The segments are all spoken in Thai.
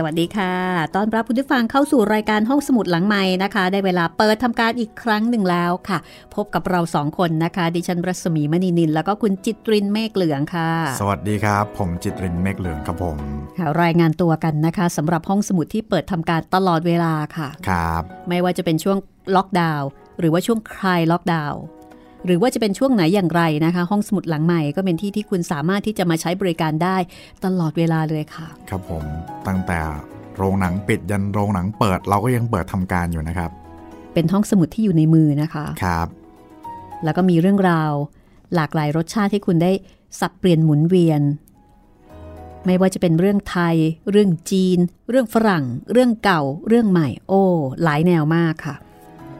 สวัสดีค่ะ ตอนรับคุณผู้ฟังเข้าสู่รายการห้องสมุดหลังใหม่นะคะ ได้เวลาเปิดทำการอีกครั้งหนึ่งแล้วค่ะ พบกับเราสองคนนะคะ ดิฉันรัศมีมณีนิน แล้วก็คุณจิตรินเมฆเหลืองค่ะ สวัสดีครับ ผมจิตรินเมฆเหลืองครับผมค่ะรายงานตัวกันนะคะสำหรับห้องสมุดที่เปิดทำการตลอดเวลาค่ะ ครับ ไม่ว่าจะเป็นช่วงล็อกดาวน์หรือว่าช่วงคลายล็อกดาวน์ หรือว่าจะเป็นช่วงไหนอย่างไรนะคะ ห้องสมุดหลังใหม่ก็เป็นที่ที่คุณสามารถที่จะมาใช้บริการได้ตลอดเวลาเลยค่ะ ครับผมตั้งแต่โรงหนังปิดยันโรงหนังเปิดเราก็ยังเปิดทำการอยู่นะครับ เป็นห้องสมุดที่อยู่ในมือนะคะครับ แล้วก็มีเรื่องราว หลากหลายรสชาติให้คุณได้สับเปลี่ยนหมุนเวียน ไม่ว่าจะเป็นเรื่องไทย เรื่องจีน เรื่องฝรั่ง เรื่องเก่า เรื่องใหม่ โอ้ หลายแนวมากค่ะ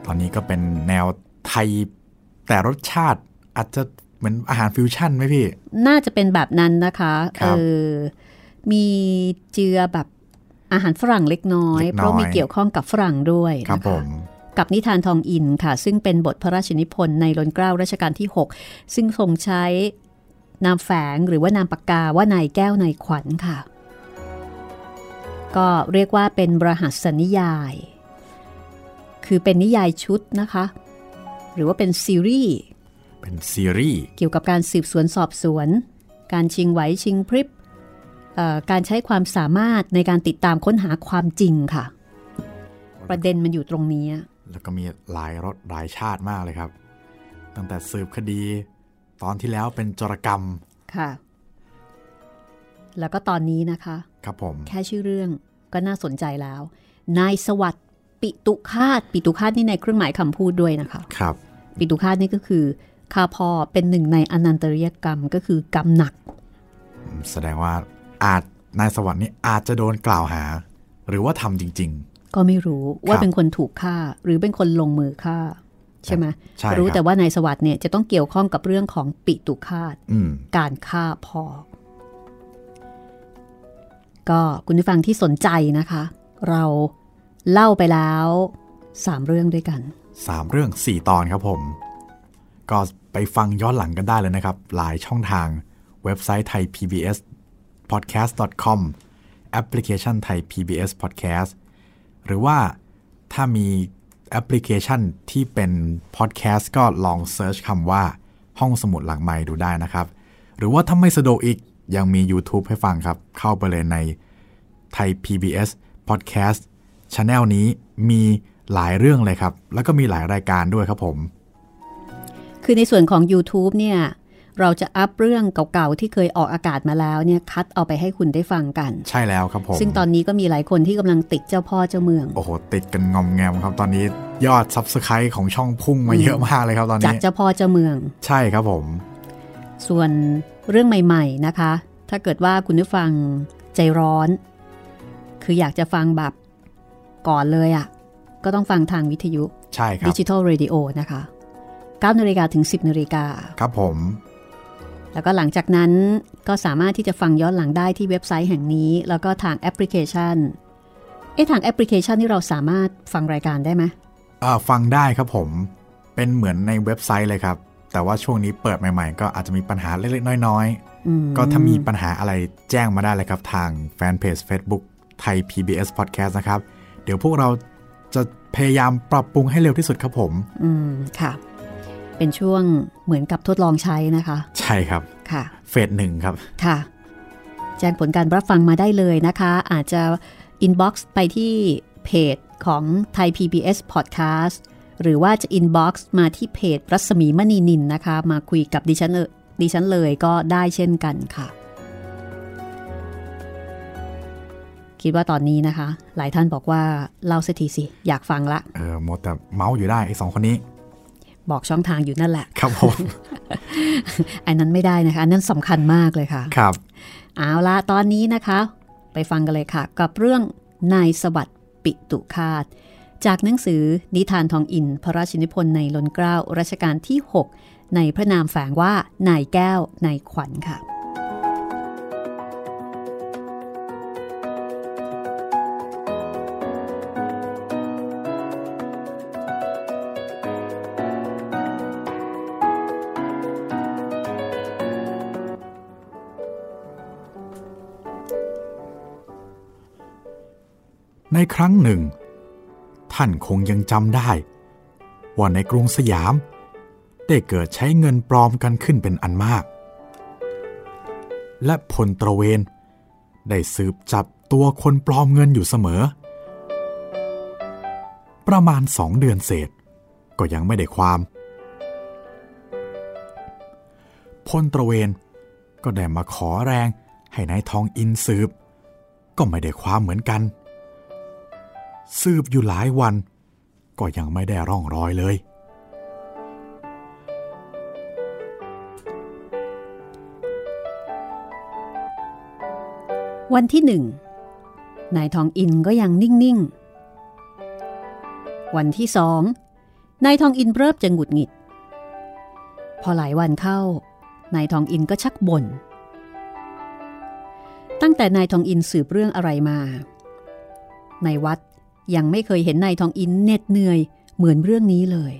ตอนนี้ก็เป็นแนวไทย แต่รสชาติอาจจะเหมือนอาหารฟิวชั่นไหมพี่ น่าจะเป็นแบบนั้นนะคะครับเออมีเจือแบบอาหารฝรั่งเล็กน้อยเล็กน้อย เพราะมีเกี่ยวข้องกับฝรั่งด้วยครับนะคะผมกับนิทานทองอินค่ะ ซึ่งเป็นบทพระราชนิพนธ์ในรนเกล้ารัชกาลที่ 6 ซึ่งทรงใช้นามแฝงหรือว่านามปากกาว่านายแก้วนายขวัญค่ะ ก็เรียกว่าเป็นบรหัสนิยาย คือเป็นนิยายชุดนะคะ หรือว่าเป็นซีรีส์เป็นซีรีส์เกี่ยวกับการสืบสวนสอบสวน การชิงไหวชิงพริบเอ่อการใช้ความสามารถในการติดตามค้นหาความจริงค่ะ ประเด็นมันอยู่ตรงนี้ แล้วก็มีหลายรสหลายชาติมากเลยครับ ตั้งแต่สืบคดี ตอนที่แล้วเป็นจรกรรมค่ะ แล้วก็ตอนนี้นะคะ ครับผม แค่ชื่อเรื่องก็น่าสนใจแล้ว นายสวัสดิ์ ปิตุคาตปิตุคาตนี่ในเครื่องหมายคำพูดด้วยนะคะครับ ปิตุคาตนี่ก็คือข้าพ่อเป็นหนึ่งในอนันตริยกรรมก็คือกรรมหนัก แสดงว่าอาจนายสวัสดิ์นี่อาจจะโดนกล่าวหา หรือว่าทำจริงก็ไม่รู้ว่าครับเป็นคนถูกฆ่าหรือเป็นคนลงมือฆ่า ใช่ไหมใช่ครับรู้แต่ว่านายสวัสดิ์เนี่ยจะต้องเกี่ยวข้องกับเรื่องของปิตุคาตๆอืมการฆ่าพ่อก็คุณผู้ฟังที่สนใจนะคะ เรา เล่าไปแล้วสามเรื่องด้วยกันสามเรื่องสี่ตอนครับผม ก็ไปฟังย้อนหลังกันได้เลยนะครับ หลายช่องทางเว็บไซต์ไทย PBS podcast com แอปพลิเคชันไทย PBS podcast หรือว่าถ้ามีแอปพลิเคชันที่เป็น podcast ก็ลอง search คำว่าห้องสมุดหลังไมค์ดูได้นะครับ หรือว่าถ้าไม่สะดวกอีกยังมี YouTube ให้ฟังครับ เข้าไปเลยในไทย PBS Podcast Channel นี้มีหลายเรื่องเลยครับ แล้วก็มีหลายรายการด้วยครับผม คือในส่วนของ YouTube เนี่ย เราจะอัพเรื่องเก่าๆ ที่เคยออกอากาศมาแล้วเนี่ย คัดเอาไปให้คุณได้ฟังกัน ใช่แล้วครับผม ซึ่งตอนนี้ก็มีหลายคนที่กำลังติดเจ้าพ่อเจ้าเมือง โอ้โห ติดกันงอมแงมครับ ตอนนี้ยอด Subscribe ของช่องพุ่งมาเยอะมากเลยครับตอนจากนี้เจ้าพ่อเจ้าเมือง ใช่ครับผม ส่วนเรื่องใหม่ ๆนะคะ ถ้าเกิดว่าคุณผู้ฟังใจร้อน คืออยากจะฟังแบบ ก่อนเลยอะ่ะ ก็ต้องฟังทางวิทยุใช่ครับ digital radio นะคะ9นาฬิกาถึง 10นาฬิกาครับผม แล้วก็หลังจากนั้นก็สามารถที่จะฟังย้อนหลังได้ที่เว็บไซต์แห่งนี้ แล้วก็ทางแอปพลิเคชันเอ๊ะทางแอปพลิเคชันที่เราสามารถฟังรายการได้ไหมอ่าฟังได้ครับผม เป็นเหมือนในเว็บไซต์เลยครับ แต่ว่าช่วงนี้เปิดใหม่ ๆ ก็อาจจะมีปัญหาเล็กๆน้อยอืมๆก็ถ้ามีปัญหาอะไรแจ้งมาได้เลยครับ ทางแฟนเพจ Facebook ไทย PBS Podcast นะครับเดี๋ยวพวกเราจะพยายามปรับปรุงให้เร็วที่สุดครับผม อืม ค่ะ เป็นช่วงเหมือนกับทดลองใช้นะคะ ใช่ครับ ค่ะ เฟสหนึ่งครับ ค่ะ แจ้งผลการรับฟังมาได้เลยนะคะ อาจจะ inbox ไปที่เพจของไทย PBS Podcast หรือว่าจะ inbox มาที่เพจรัศมีมณีนินนะคะ มาคุยกับดิฉันเอดิฉันเลยก็ได้เช่นกันค่ะ คิดว่าตอนนี้นะคะ หลายท่านบอกว่าเล่าสักทีสิ อยากฟังละ เออหมดแต่เมาส์อยู่ได้ไอ้สองคนนี้ บอกช่องทางอยู่นั่นแหละ ครับผมอันนั้นไม่ได้นะคะอันนั้นสำคัญมากเลยค่ะ ครับ เอาละตอนนี้นะคะ ไปฟังกันเลยค่ะ กับเรื่องนายสวัสดิ์ปิตุคาตจากหนังสือนิทานทองอินพระราชนิพนธ์ในลนเกล้ารัชกาลที่ 6 ในพระนามแฝงว่านายแก้วนายขวัญค่ะ ในครั้งหนึ่ง ท่านคงยังจำได้ ว่าในกรุงสยาม ได้เกิดใช้เงินปลอมกันขึ้นเป็นอันมาก และพลตระเวน ได้สืบจับตัวคนปลอมเงินอยู่เสมอ ประมาณสองเดือนเศษ ก็ยังไม่ได้ความพลตระเวนก็ได้มาขอแรงให้นายทองอินสืบ ก็ไม่ได้ความเหมือนกัน สืบอยู่หลายวัน ก็ยังไม่ได้ร่องรอยเลย วันที่หนึ่งนายทองอินก็ยังนิ่ง ๆ วันที่สองนายทองอินเริ่มจะหงุดหงิด พอหลายวันเข้านายทองอินก็ชักบน่น ตั้งแต่นายทองอินสืบเรื่องอะไรมา ในวัด ยังไม่เคยเห็นนายทองอินเหน็ดเหนื่อยเหมือนเรื่องนี้เลย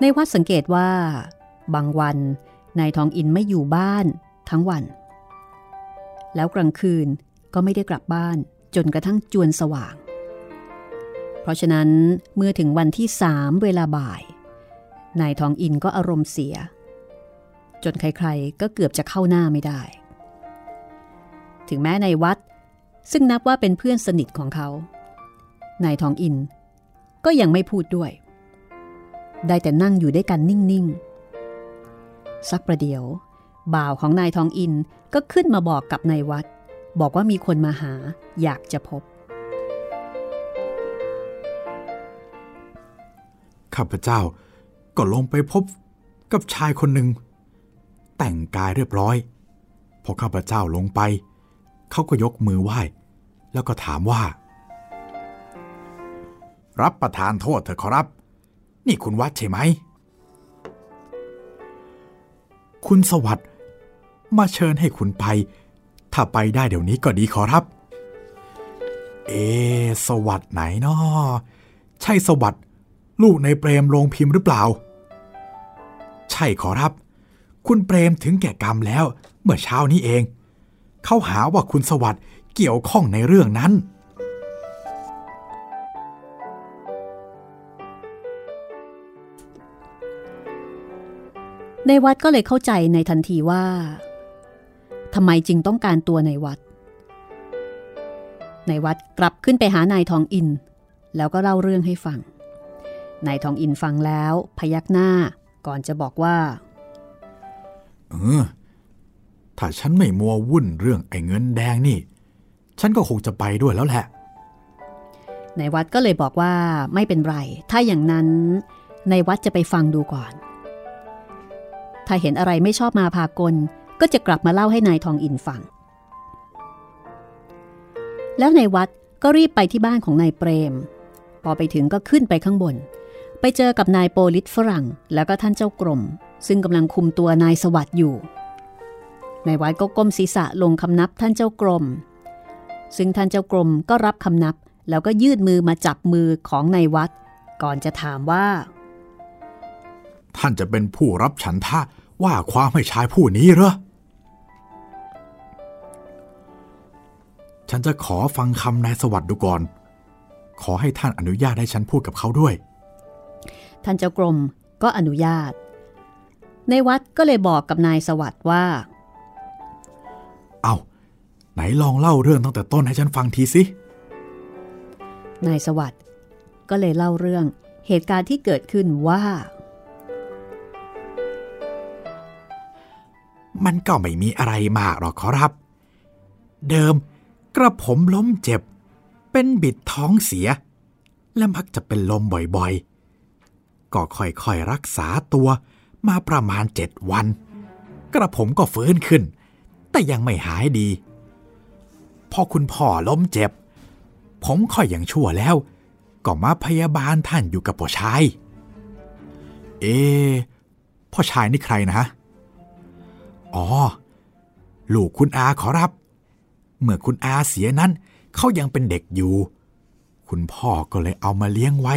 ในวัดสังเกตว่า บางวันนายทองอินไม่อยู่บ้านทั้งวัน แล้วกลางคืนก็ไม่ได้กลับบ้านจนกระทั่งจวนสว่าง เพราะฉะนั้นเมื่อถึงวันที่สามเวลาบ่าย นายทองอินก็อารมณ์เสีย จนใครๆก็เกือบจะเข้าหน้าไม่ได้ ถึงแม้ในวัด ซึ่งนับว่าเป็นเพื่อนสนิทของเขา นายทองอินก็ยังไม่พูดด้วย ได้แต่นั่งอยู่ด้วยกันนิ่ง ๆ สักประเดี๋ยว บ่าวของนายทองอินก็ขึ้นมาบอกกับนายวัด บอกว่ามีคนมาหาอยากจะพบ ข้าพเจ้าก็ลงไปพบกับชายคนหนึ่ง แต่งกายเรียบร้อย พอข้าพเจ้าลงไปเขาก็ยกมือไหว้ แล้วก็ถามว่า รับประทานโทษเถอะขอรับ นี่คุณวัดใช่ไหม คุณสวัสด์มาเชิญให้คุณไป ถ้าไปได้เดี๋ยวนี้ก็ดีขอรับ เอ สวัสด์ไหนนาะใช่สวัสด์ลูกในเปรมโรงพิมพ์หรือเปล่า ใช่ขอรับ คุณเปรมถึงแก่กรรมแล้ว เมื่อเช้านี้เอง เขาหาว่าคุณสวัสด์เกี่ยวข้องในเรื่องนั้น ในวัดก็เลยเข้าใจในทันทีว่าทำไมจึงต้องการตัวในวัด ในวัดกลับขึ้นไปหานายทองอิน แล้วก็เล่าเรื่องให้ฟัง นายทองอินฟังแล้ว พยักหน้าก่อนจะบอกว่า เออ ถ้าฉันไม่มัววุ่นเรื่องไอ้เงินแดงนี่ ฉันก็คงจะไปด้วยแล้วแหละในวัดก็เลยบอกว่าไม่เป็นไร ถ้าอย่างนั้นในวัดจะไปฟังดูก่อน ถ้าเห็นอะไรไม่ชอบมาพากล ก็จะกลับมาเล่าให้นายทองอินฟัง แล้วในวัดก็รีบไปที่บ้านของนายเปรม พอไปถึงก็ขึ้นไปข้างบน ไปเจอกับนายโปลิตฝรั่ง แล้วก็ท่านเจ้ากรม ซึ่งกำลังคุมตัวนายสวัสด์อยู่ นายวัดก็ก้มศีรษะลงคำนับท่านเจ้ากรม ซึ่งท่านเจ้ากรมก็รับคำนับ แล้วก็ยื่นมือมาจับมือของนายวัด ก่อนจะถามว่า ท่านจะเป็นผู้รับฉันทะว่าความให้ชายผู้นี้เหรอ ฉันจะขอฟังคำนายสวัสดิ์ดูก่อน ขอให้ท่านอนุญาตให้ฉันพูดกับเขาด้วย ท่านเจ้ากรมก็อนุญาต ในวัดก็เลยบอกกับนายสวัสด์ว่าเอา ไหนลองเล่าเรื่องตั้งแต่ต้นให้ฉันฟังทีสิ นายสวัสด์ก็เลยเล่าเรื่องเหตุการณ์ที่เกิดขึ้นว่า มันก็ไม่มีอะไรมากหรอกขอรับ เดิมกระผมล้มเจ็บ เป็นบิดท้องเสีย และมักจะเป็นลมบ่อยๆ ก็ค่อยๆรักษาตัวมาประมาณเจ็ดวัน กระผมก็ฟื้นขึ้น แต่ยังไม่หายดี พอคุณพ่อล้มเจ็บ ผมค่อยย่างชั่วแล้ว ก็มาพยาบาลท่านอยู่กับพ่อชาย เอ พ่อชายนี่ใครนะ อ๋อ ลูกคุณอาขอรับ เมื่อคุณอาเสียนั้นเขายังเป็นเด็กอยู่ คุณพ่อก็เลยเอามาเลี้ยงไว้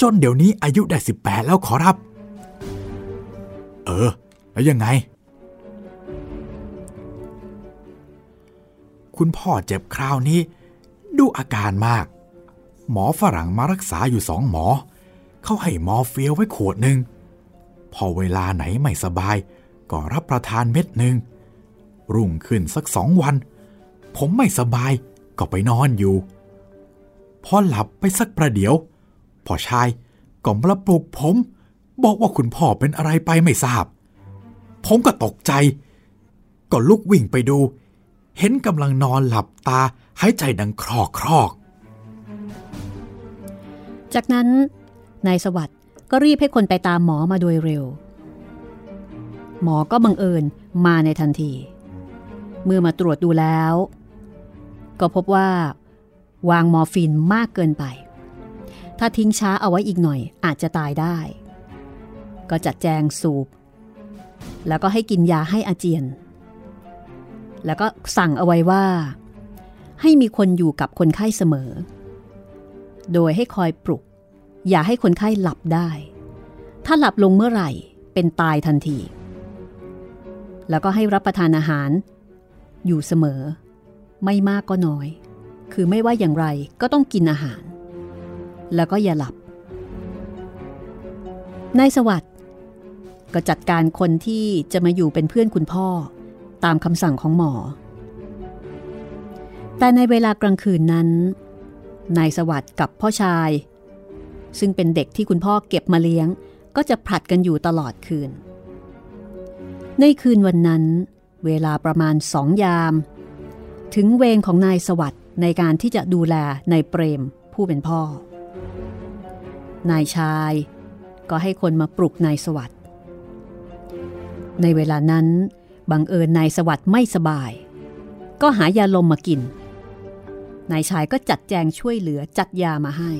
จนเดี๋ยวนี้อายุได้สิบแปดแล้วขอรับ เออ แล้วยังไง คุณพ่อเจ็บคราวนี้ ดูอาการมาก หมอฝรั่งมารักษาอยู่สองหมอ เขาให้มอร์เฟียไว้ขวดหนึ่ง พอเวลาไหนไม่สบาย ก็รับประทานเม็ดหนึ่ง รุ่งขึ้นสักสองวัน ผมไม่สบายก็ไปนอนอยู่ พอหลับไปสักประเดี๋ยวพ่อชายก็มาปลุกผม บอกว่าคุณพ่อเป็นอะไรไปไม่ทราบ ผมก็ตกใจ ก็ลุกวิ่งไปดู เห็นกำลังนอนหลับตาหายใจดังครอกครอกจากนั้นนายสวัสด์ก็รีบให้คนไปตามหมอมาโดยเร็ว หมอก็บังเอิญมาในทันที เมื่อมาตรวจดูแล้ว ก็พบว่าวางมอร์ฟีนมากเกินไป ถ้าทิ้งช้าเอาไว้อีกหน่อยอาจจะตายได้ ก็จัดแจงสูบ แล้วก็ให้กินยาให้อาเจียน แล้วก็สั่งเอาไว้ว่า ให้มีคนอยู่กับคนไข้เสมอ โดยให้คอยปลุก อย่าให้คนไข้หลับได้ ถ้าหลับลงเมื่อไหร่เป็นตายทันที แล้วก็ให้รับประทานอาหาร อยู่เสมอ ไม่มากก็น้อย คือไม่ว่าอย่างไรก็ต้องกินอาหาร แล้วก็อย่าหลับนายสวัสด์ก็จัดการคนที่จะมาอยู่เป็นเพื่อนคุณพ่อ ตามคำสั่งของหมอ แต่ในเวลากลางคืนนั้น นายสวัสด์กับพ่อชาย ซึ่งเป็นเด็กที่คุณพ่อเก็บมาเลี้ยง ก็จะผลัดกันอยู่ตลอดคืน ในคืนวันนั้น เวลาประมาณสองยาม ถึงเวรของนายสวัสด์ในการที่จะดูแลนายเปรมผู้เป็นพ่อ นายชายก็ให้คนมาปลุกนายสวัสด์ในเวลานั้น บังเอิญนายสวัสด์ไม่สบาย ก็หายาลมมากิน นายชายก็จัดแจงช่วยเหลือจัดยามาให้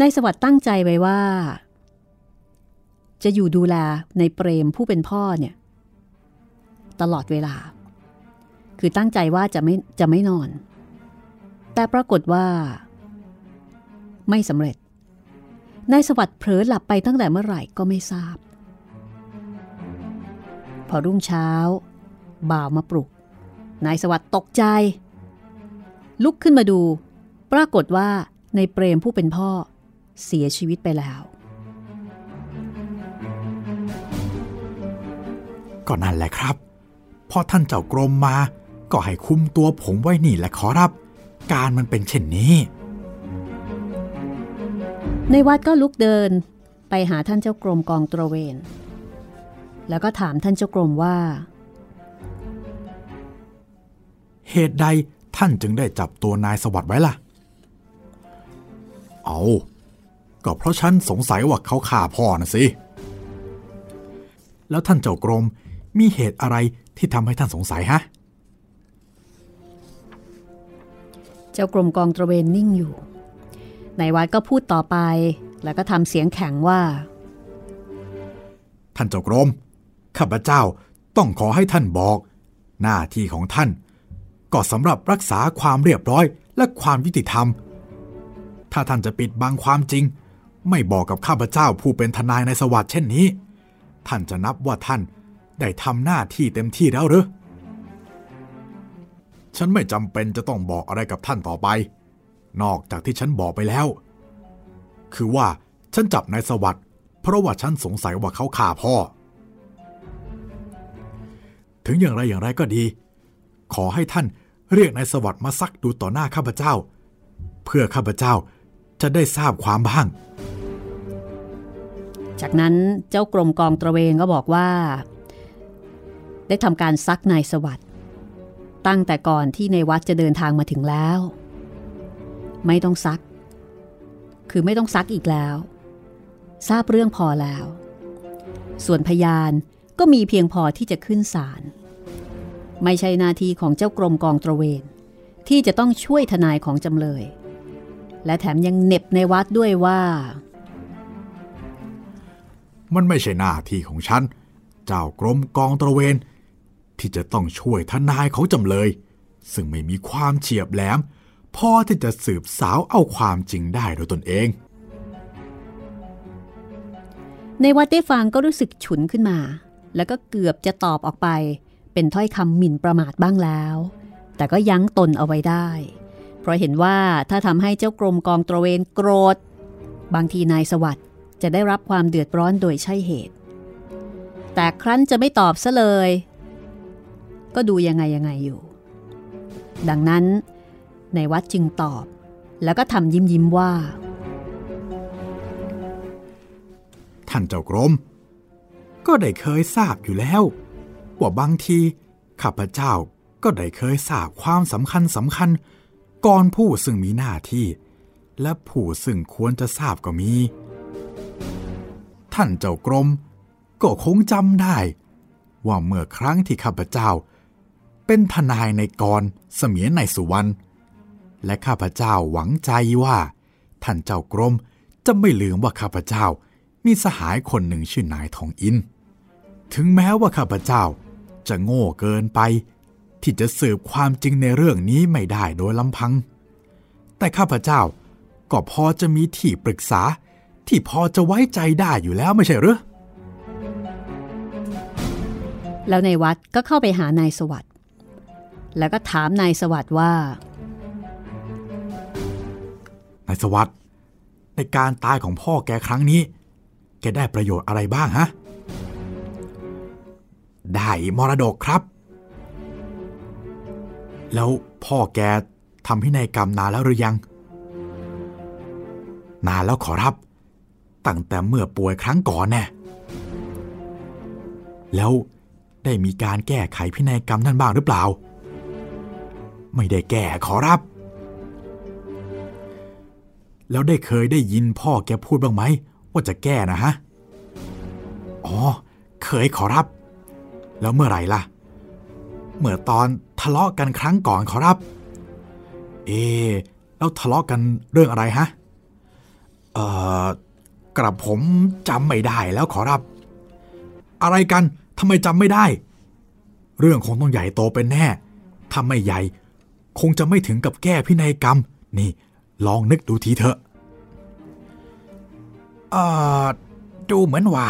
นายสวัสด์ตั้งใจไว้ว่า จะอยู่ดูแลในเปรมผู้เป็นพ่อเนี่ย ตลอดเวลา คือตั้งใจว่าจะไม่จะไม่นอน แต่ปรากฏว่า ไม่สำเร็จนายสวัสด์เผลอหลับไปตั้งแต่เมื่อไหร่ก็ไม่ทราบ พอรุ่งเช้า บ่าวมาปลุก นายสวัสด์ตกใจ ลุกขึ้นมาดู ปรากฏว่าในเปรมผู้เป็นพ่อ เสียชีวิตไปแล้ว ก็นั่นแหละครับพอท่านเจ้ากรมมา ก็ให้คุมตัวผมไว้นี่แหละขอรับ การมันเป็นเช่นนี้ ในวัดก็ลุกเดินไปหาท่านเจ้ากรมกองตระเวน แล้วก็ถามท่านเจ้ากรมว่า เหตุใดท่านจึงได้จับตัวนายสวัสด์ไว้ล่ะ เอา ก็เพราะฉันสงสัยว่าเขาฆ่าพ่อนะสิ แล้วท่านเจ้ากรมมีเหตุอะไรที่ทำให้ท่านสงสัยฮะ เจ้ากรมกองตระเวนนิ่งอยู่ นายวัดก็พูดต่อไป แล้วก็ทำเสียงแข็งว่า ท่านเจ้ากรม ข้าพเจ้าต้องขอให้ท่านบอก หน้าที่ของท่าน ก็สำหรับรักษาความเรียบร้อยและความยุติธรรม ถ้าท่านจะปิดบังความจริง ไม่บอกกับข้าพเจ้าผู้เป็นทนายในสวัสด์เช่นนี้ ท่านจะนับว่าท่านได้ทำหน้าที่เต็มที่แล้วหรือฉันไม่จำเป็นจะต้องบอกอะไรกับท่านต่อไป นอกจากที่ฉันบอกไปแล้ว คือว่าฉันจับนายสวัสด์เพราะว่าฉันสงสัยว่าเขาฆ่าพ่อ ถึงอย่างไรอย่างไรก็ดี ขอให้ท่านเรียกนายสวัสด์มาซักดูต่อหน้าข้าพเจ้า เพื่อข้าพเจ้าจะได้ทราบความบ้าง จากนั้นเจ้ากรมกองตระเวนก็บอกว่า ได้ทำการซักนายสวัสด์ตั้งแต่ก่อนที่ในวัดจะเดินทางมาถึงแล้ว ไม่ต้องซัก คือไม่ต้องซักอีกแล้ว ทราบเรื่องพอแล้ว ส่วนพยาน ก็มีเพียงพอที่จะขึ้นศาลไม่ใช่หน้าที่ของเจ้ากรมกองตระเวน ที่จะต้องช่วยทนายของจำเลย และแถมยังเหน็บในวัดด้วยว่า มันไม่ใช่หน้าที่ของฉัน เจ้ากรมกองตระเวน ที่จะต้องช่วยทนายของจำเลย ซึ่งไม่มีความเฉียบแหลมพอที่จะสืบสาวเอาความจริงได้โดยตนเอง ในวัดได้ฟังก็รู้สึกฉุนขึ้นมา แล้วก็เกือบจะตอบออกไป เป็นถ้อยคำหมิ่นประมาทบ้างแล้ว แต่ก็ยั้งตนเอาไว้ได้ เพราะเห็นว่าถ้าทำให้เจ้ากรมกองตระเวนโกรธ บางทีนายสวัสด์จะได้รับความเดือดร้อนโดยใช่เหตุ แต่ครั้นจะไม่ตอบซะเลย ก็ดูยังไงยังไงอยู่ ดังนั้นในวัดจึงตอบ แล้วก็ทำยิ้มยิ้มว่า ท่านเจ้ากรม ก็ได้เคยทราบอยู่แล้ว ว่าบางทีข้าพเจ้าก็ได้เคยทราบความสำคัญสำคัญก่อนผู้ซึ่งมีหน้าที่ และผู้ซึ่งควรจะทราบก็มี ท่านเจ้ากรม ก็คงจำได้ ว่าเมื่อครั้งที่ข้าพเจ้า เป็นทนายในกรเสมียนในสุวรรณและข้าพเจ้าหวังใจว่า ท่านเจ้ากรมจะไม่ลืมว่าข้าพเจ้า มีสหายคนหนึ่งชื่อนายทองอิน ถึงแม้ว่าข้าพเจ้าจะโง่เกินไป ที่จะสืบความจริงในเรื่องนี้ไม่ได้โดยลำพัง แต่ข้าพเจ้าก็พอจะมีที่ปรึกษาที่พอจะไว้ใจได้อยู่แล้วไม่ใช่หรือแล้วในวัดก็เข้าไปหานายสวัสด์แล้วก็ถามนายสวัสด์ว่า นายสวัสด์ในการตายของพ่อแกครั้งนี้ แกได้ประโยชน์อะไรบ้างฮะ ได้มรดกครับ แล้วพ่อแกทำพินัยกรรมนานแล้วหรือยัง นานแล้วขอรับ ตั้งแต่เมื่อป่วยครั้งก่อนแน่แล้วได้มีการแก้ไขพินัยกรรมนั่นบ้างหรือเปล่า ไม่ได้แก้ขอรับ แล้วได้เคยได้ยินพ่อแกพูดบ้างไหม ว่าจะแก้นะฮะ อ๋อ เคยขอรับ แล้วเมื่อไหร่ล่ะ เมื่อตอนทะเลาะกันครั้งก่อนขอรับ เอ แล้วทะเลาะกันเรื่องอะไรฮะ เอ่อ กระผมจำไม่ได้แล้วขอรับ อะไรกันทำไมจำไม่ได้ เรื่องคงต้องใหญ่โตเป็นแน่ ถ้าไม่ใหญ่ คงจะไม่ถึงกับแก้พินัยกรรม นี่ ลองนึกดูทีเถอะ เอ่อดูเหมือนว่า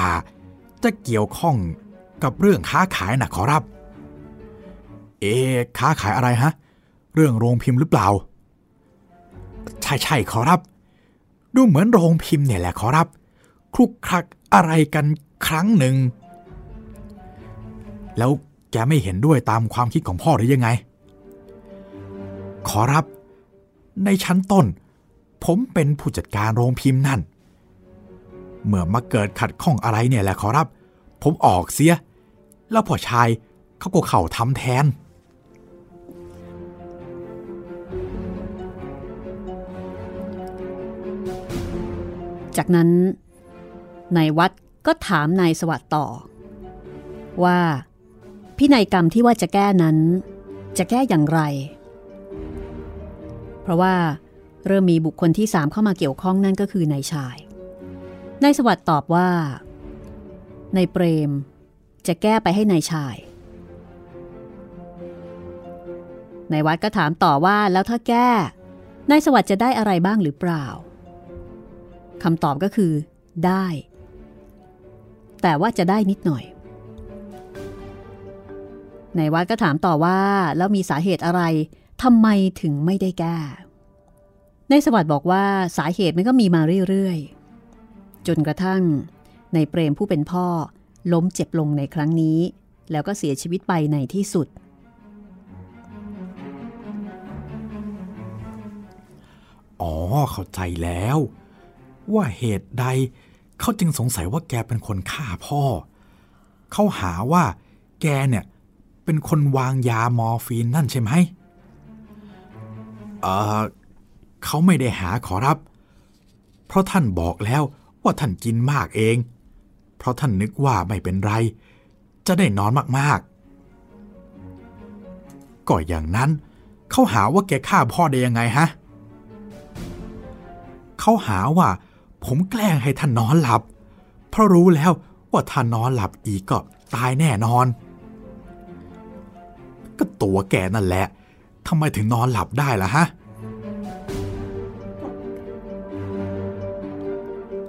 จะเกี่ยวข้องกับเรื่องค้าขายนะขอรับ เอค้าขายอะไรฮะ เรื่องโรงพิมพ์หรือเปล่า ใช่ใช่ขอรับ ดูเหมือนโรงพิมพ์เนี่ยแหละขอรับ คลุกคลักอะไรกันครั้งหนึ่ง แล้วแกไม่เห็นด้วยตามความคิดของพ่อหรือยังไง ขอรับ ในชั้นต้น ผมเป็นผู้จัดการโรงพิมพ์นั่น เมื่อมาเกิดขัดข้องอะไรเนี่ยแหละขอรับ ผมออกเสีย แล้วพ่อชายเขาก็เข่าทำแทน จากนั้นนายวัดก็ถามนายสวัสด์ต่อ ว่าพินัยกรรมที่ว่าจะแก้นั้น จะแก้อย่างไร เพราะว่าเริ่มมีบุคคลที่สามเข้ามาเกี่ยวข้องนั่นก็คือนายชาย นายสวัสด์ตอบว่านายเปรมจะแก้ไปให้นายชายนายวัดก็ถามต่อว่าแล้วถ้าแก้นายสวัสด์จะได้อะไรบ้างหรือเปล่าคำตอบก็คือ ได้ แต่ว่าจะได้นิดหน่อยนายวัดก็ถามต่อว่าแล้วมีสาเหตุอะไรทำไมถึงไม่ได้แก้นายสวัสด์บอกว่าสาเหตุมันก็มีมาเรื่อยๆ จนกระทั่ง ในเปรมผู้เป็นพ่อล้มเจ็บลงในครั้งนี้ แล้วก็เสียชีวิตไปในที่สุด อ๋อ เข้าใจแล้ว ว่าเหตุใดเขาจึงสงสัยว่าแกเป็นคนฆ่าพ่อ เขาหาว่า แกเนี่ย เป็นคนวางยามอร์ฟีนนั่นใช่ไหมเออเขาไม่ได้หาขอรับ เพราะท่านบอกแล้ว ว่าท่านกินมากเอง เพราะท่านนึกว่าไม่เป็นไร จะได้นอนมากๆ ก็อย่างนั้นเขาหาว่าแกฆ่าพ่อได้ยังไงฮะเขาหาว่า ผมแกล้งให้ท่านนอนหลับ เพราะรู้แล้วว่าท่านนอนหลับอีกก็ตายแน่นอน ก็ตัวแกนั่นแหละทำไมถึงนอนหลับได้ล่ะฮะ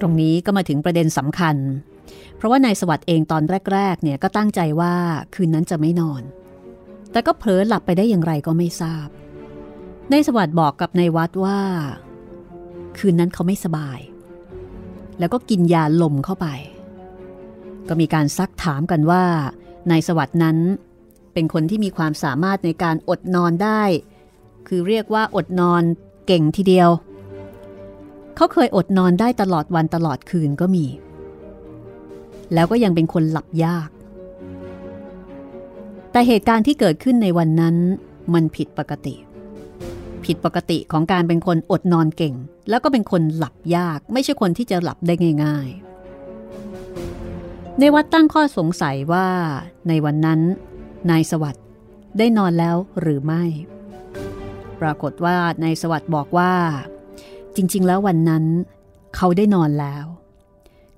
ตรงนี้ก็มาถึงประเด็นสำคัญ เพราะว่านายสวัสด์เองตอนแรกๆเนี่ยก็ตั้งใจว่าคืนนั้นจะไม่นอน แต่ก็เผลอหลับไปได้อย่างไรก็ไม่ทราบในสวัสด์บอกกับในวัดว่า คืนนั้นเขาไม่สบาย แล้วก็กินยาลมเข้าไป ก็มีการซักถามกันว่าในสวัสด์นั้นเป็นคนที่มีความสามารถในการอดนอนได้ คือเรียกว่าอดนอนเก่งทีเดียว เขาเคยอดนอนได้ตลอดวันตลอดคืนก็มี แล้วก็ยังเป็นคนหลับยาก แต่เหตุการณ์ที่เกิดขึ้นในวันนั้น มันผิดปกติ ผิดปกติของการเป็นคนอดนอนเก่ง แล้วก็เป็นคนหลับยาก ไม่ใช่คนที่จะหลับได้ง่ายๆ ในวัดตั้งข้อสงสัยว่า ในวันนั้น นายสวัสด์ได้นอนแล้วหรือไม่ ปรากฏว่านายสวัสด์บอกว่า จริง ๆ แล้ววันนั้นเขาได้นอนแล้ว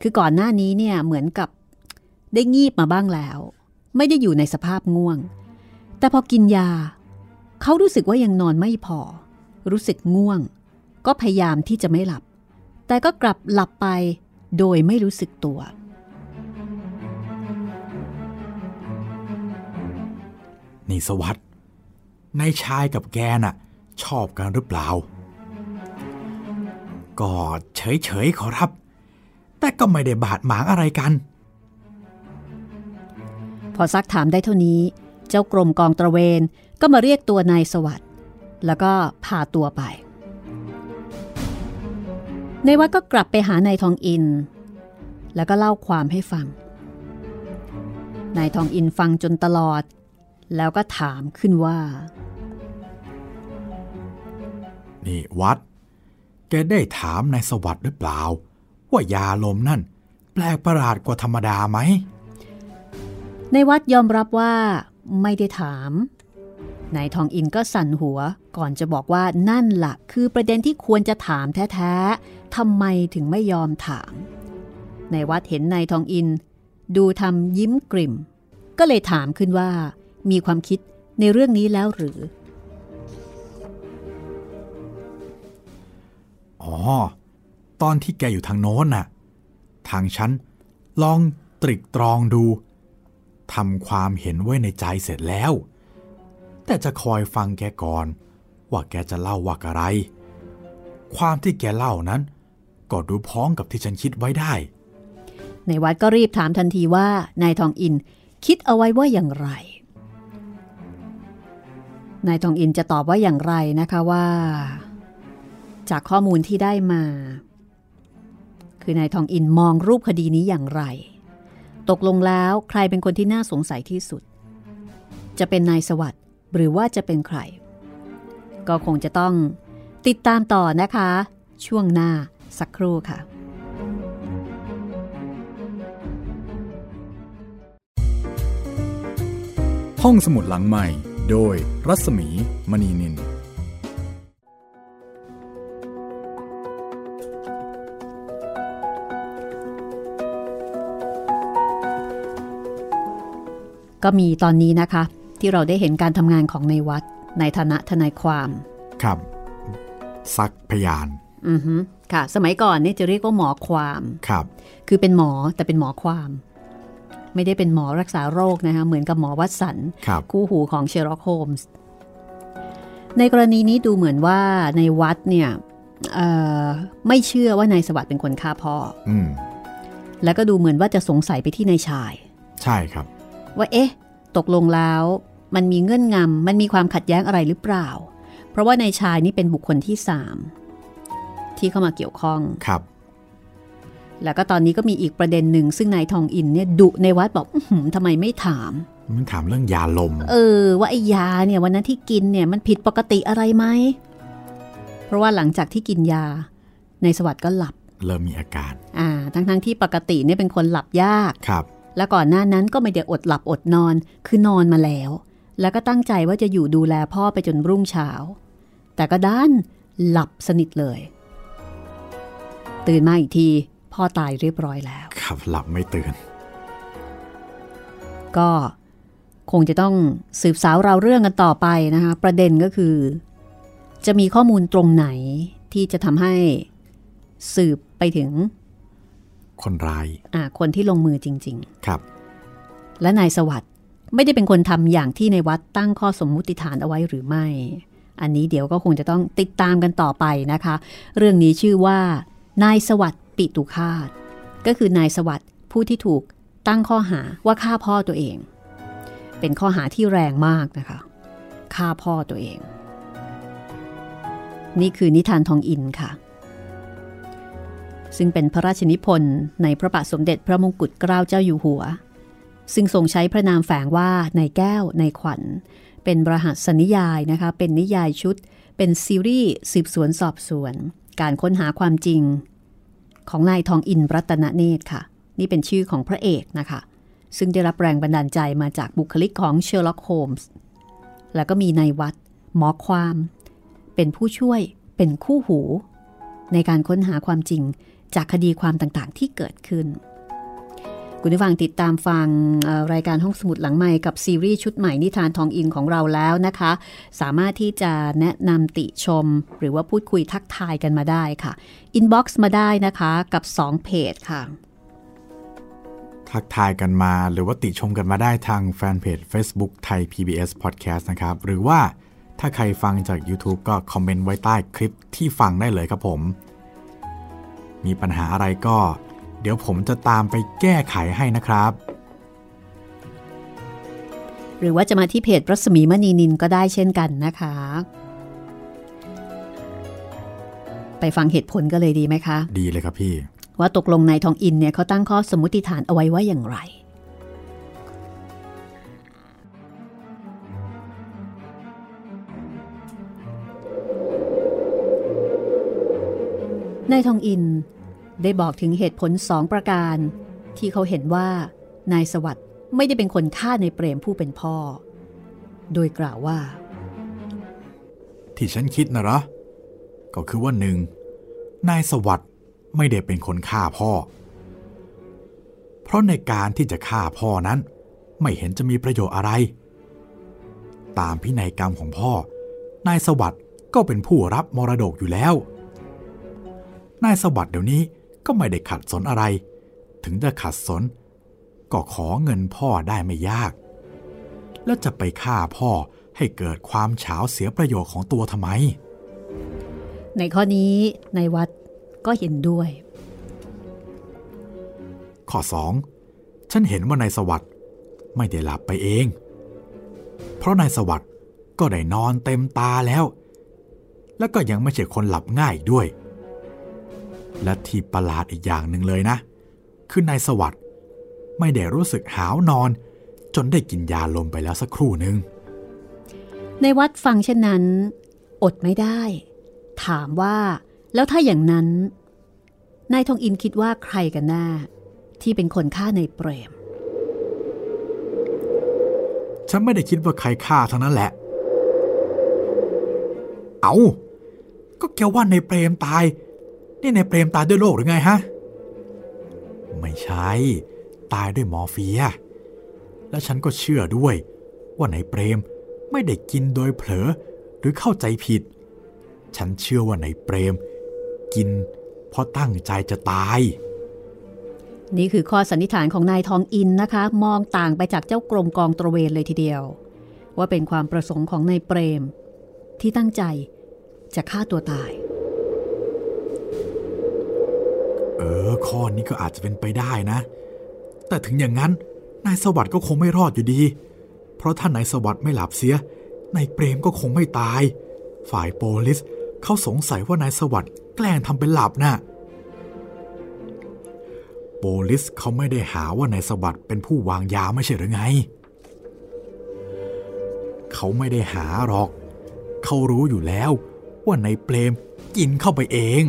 คือก่อนหน้านี้เนี่ยเหมือนกับได้งีบมาบ้างแล้ว ไม่ได้อยู่ในสภาพง่วง แต่พอกินยา เขารู้สึกว่ายังนอนไม่พอ รู้สึกง่วง ก็พยายามที่จะไม่หลับ แต่ก็กลับหลับไปโดยไม่รู้สึกตัว นี่สวัสด์นายชายกับแกน่ะ ชอบกันหรือเปล่า ก็เฉยๆขอรับ แต่ก็ไม่ได้บาดหมางอะไรกัน พอซักถามได้เท่านี้ เจ้ากรมกองตระเวนก็มาเรียกตัวนายสวัสด์แล้วก็พาตัวไป ในวัดก็กลับไปหานายทองอิน แล้วก็เล่าความให้ฟัง นายทองอินฟังจนตลอด แล้วก็ถามขึ้นว่า นี่วัดแกได้ถามนายสวัสด์หรือเปล่า ว่ายาลมนั่น แปลกประหลาดกว่าธรรมดาไหม ในวัดยอมรับว่าไม่ได้ถาม นายทองอินก็สั่นหัวก่อนจะบอกว่านั่นละ่ะ คือประเด็นที่ควรจะถามแท้ๆทำไมถึงไม่ยอมถาม ในวัดเห็นนายทองอิน ดูทำยิ้มกริ่ม ก็เลยถามขึ้นว่า มีความคิดในเรื่องนี้แล้วหรือ อ๋อ ตอนที่แกอยู่ทางโน้นน่ะ ทางฉันลองตริกตรองดูทำความเห็นไว้ในใจเสร็จแล้ว แต่จะคอยฟังแกก่อน ว่าแกจะเล่าว่าอะไร ความที่แกเล่านั้น ก็ดูพ้องกับที่ฉันคิดไว้ได้ ในวัดก็รีบถามทันทีว่านายทองอินคิดเอาไว้ว่าอย่างไร นายทองอินจะตอบว่าอย่างไรนะคะว่า จากข้อมูลที่ได้มา คือนายทองอินมองรูปคดีนี้อย่างไร ตกลงแล้วใครเป็นคนที่น่าสงสัยที่สุด จะเป็นนายสวัสด์หรือว่าจะเป็นใคร ก็คงจะต้องติดตามต่อนะคะ ช่วงหน้าสักครู่ค่ะห้องสมุดหลังใหม่ โดยรัศมีมณีนิน ก็มีตอนนี้นะคะ ที่เราได้เห็นการทำงานของในวัดในฐานะทนายความครับซักพยาน อือฮึค่ะ สมัยก่อนเนี่ยจะเรียกว่าหมอความครับ คือเป็นหมอแต่เป็นหมอความ ไม่ได้เป็นหมอรักษาโรคนะคะเหมือนกับหมอวัตสันครับคู่หูของเชอร์ล็อกโฮมส์ในกรณีนี้ดูเหมือนว่านายวัดเนี่ยเอ่อไม่เชื่อว่านายสวัสดิ์เป็นคนฆ่าพ่ออืมแล้วก็ดูเหมือนว่าจะสงสัยไปที่นายชาย ใช่ครับ ว่าเอ๊ะ ตกลงแล้วมันมีเงื่อนงำมันมีความขัดแย้งอะไรหรือเปล่า เพราะว่านายชายนี่เป็นบุคคลที่สามที่เข้ามาเกี่ยวข้องครับ แล้วก็ตอนนี้ก็มีอีกประเด็นหนึ่งซึ่งนายทองอินเนี่ยดุในวัดบอกอื้อหือทำไมไม่ถามมันถามเรื่องยาลม เออ ว่าไอ้ยาเนี่ยวันนั้นที่กินเนี่ยมันผิดปกติอะไรไหม เพราะว่าหลังจากที่กินยา ในสวัสด์ก็หลับ เริ่มมีอาการ อ่า ทั้งๆที่ปกติเนี่ยเป็นคนหลับยาก ครับ แล้วก่อนหน้านั้นก็ไม่ได้อดหลับอดนอนคือนอนมาแล้ว แล้วก็ตั้งใจว่าจะอยู่ดูแลพ่อไปจนรุ่งเช้า แต่ก็ด้านหลับสนิทเลย ตื่นมาอีกทีพ่อตายเรียบร้อยแล้วครับหลับไม่ตื่น ก็คงจะต้องสืบสาวเราวเรื่องกันต่อไปนะคะ ประเด็นก็คือ จะมีข้อมูลตรงไหนที่จะทำให้สืบไปถึง คนร้ายอ่าคนที่ลงมือจริงครับๆและนายสวัสด์ไม่ได้เป็นคนทำอย่างที่ในวัดตั้งข้อสมมุติฐานเอาไว้หรือไม่ อันนี้เดี๋ยวก็คงจะต้องติดตามกันต่อไปนะคะ เรื่องนี้ชื่อว่า นายสวัสดิ์ปิตุคาตก็คือนายสวัสดิ์ผู้ที่ถูกตั้งข้อหาว่าฆ่าพ่อตัวเอง เป็นข้อหาที่แรงมากนะคะฆ่าพ่อตัวเอง นี่คือนิทานทองอินค่ะ ซึ่งเป็นพระราชนิพนธ์ในพระบาทสมเด็จพระมงกุฎเกล้าเจ้าอยู่หัว ซึ่งทรงใช้พระนามแฝงว่าในแก้วในขวัญ เป็นรหัสนิยายนะคะ เป็นนิยายชุด เป็นซีรีส์สืบสวนสอบสวน การค้นหาความจริง ของนายทองอินรัตนเนตรค่ะ นี่เป็นชื่อของพระเอกนะคะ ซึ่งได้รับแรงบันดาลใจมาจากบุคลิกของเชอร์ล็อกโฮมส์แล้วก็มีนายวัด หมอความ เป็นผู้ช่วยเป็นคู่หู ในการค้นหาความจริง จากคดีความต่างๆ ที่เกิดขึ้น คุณผู้ฟังติดตามฟังรายการห้องสมุดหลังไมค์กับซีรีส์ชุดใหม่นิทานทองอินของเราแล้วนะคะ สามารถที่จะแนะนำติชม หรือว่าพูดคุยทักทายกันมาได้ค่ะinbox มาได้นะคะกับ 2 เพจค่ะทักทายกันมาหรือว่าติชมกันมาได้ทางแฟนเพจ Facebook ไทย PBS Podcast นะครับ หรือว่าถ้าใครฟังจาก YouTube ก็ comment ไว้ใต้คลิปที่ฟังได้เลยครับผม มีปัญหาอะไรก็ เดี๋ยวผมจะตามไปแก้ไขให้นะครับ หรือว่าจะมาที่เพจรัศมีมณีนิลก็ได้เช่นกันนะคะ ไปฟังเหตุผลก็เลยดีไหมคะ ดีเลยครับพี่ ว่าตกลงนายทองอินเนี่ยเขาตั้งข้อสมมติฐานเอาไว้ว่าอย่างไร นายทองอินได้บอกถึงเหตุผลสองประการ ที่เขาเห็นว่านายสวัสด์ไม่ได้เป็นคนฆ่าในเปรมผู้เป็นพ่อ โดยกล่าวว่า ที่ฉันคิดนะหรอก็คือว่าหนึ่งนายสวัสด์ไม่ได้เป็นคนฆ่าพ่อ เพราะในการที่จะฆ่าพ่อนั้น ไม่เห็นจะมีประโยชน์อะไร ตามพินัยกรรมของพ่อ นายสวัสด์ก็เป็นผู้รับมรดกอยู่แล้ว นายสวัสด์เดี๋ยวนี้ก็ไม่ได้ขัดสนอะไร ถึงจะขัดสน ก็ขอเงินพ่อได้ไม่ยาก แล้วจะไปฆ่าพ่อให้เกิดความเฉาเสียประโยชน์ของตัวทำไม ในข้อนี้ในวัดก็เห็นด้วย ข้อ 2. ฉันเห็นว่านายสวัสด์ไม่ได้หลับไปเอง เพราะนายสวัสด์ก็ได้นอนเต็มตาแล้ว แล้วก็ยังไม่ใช่คนหลับง่ายด้วย และที่ประหลาดอีกอย่างหนึ่งเลยนะ คือนายสวัสด์ไม่ได้รู้สึกหาวนอน จนได้กินยาลมไปแล้วสักครู่หนึ่งในวัดฟังเช่นนั้น อดไม่ได้ ถามว่าแล้วถ้าอย่างนั้น นายทองอินคิดว่าใครกันแน่ที่เป็นคนฆ่าในเปรม ฉันไม่ได้คิดว่าใครฆ่าทั้งนั้นแหละ เอาก็แกว่าในเปรมตาย นี่ในเปรมตายด้วยโรคหรือไงฮะ ไม่ใช่ ตายด้วยมอร์ฟีย และฉันก็เชื่อด้วย ว่าในเปรมไม่ได้กินโดยเผลอหรือเข้าใจผิด ฉันเชื่อว่าในเปรม กินเพราะตั้งใจจะตาย นี่คือข้อสันนิษฐานของนายทองอินนะคะ มองต่างไปจากเจ้ากรมกองตระเวนเลยทีเดียว ว่าเป็นความประสงค์ของนายเปรม ที่ตั้งใจจะฆ่าตัวตาย เออ ข้อนี้ก็อาจจะเป็นไปได้นะ แต่ถึงอย่างนั้นนายสวัสด์ก็คงไม่รอดอยู่ดี เพราะถ้านายสวัสด์ไม่หลับเสียนายเปรมก็คงไม่ตาย ฝ่ายโปลิสเขาสงสัยว่านายสวัสด์แกล้งทำเป็นหลับนะ่ะโปลิสเขาไม่ได้หาว่านายสวัสด์เป็นผู้วางยาไม่ใช่หรือไง เขาไม่ได้หาหรอก เขารู้อยู่แล้วว่านายเปรมกินเข้าไปเอง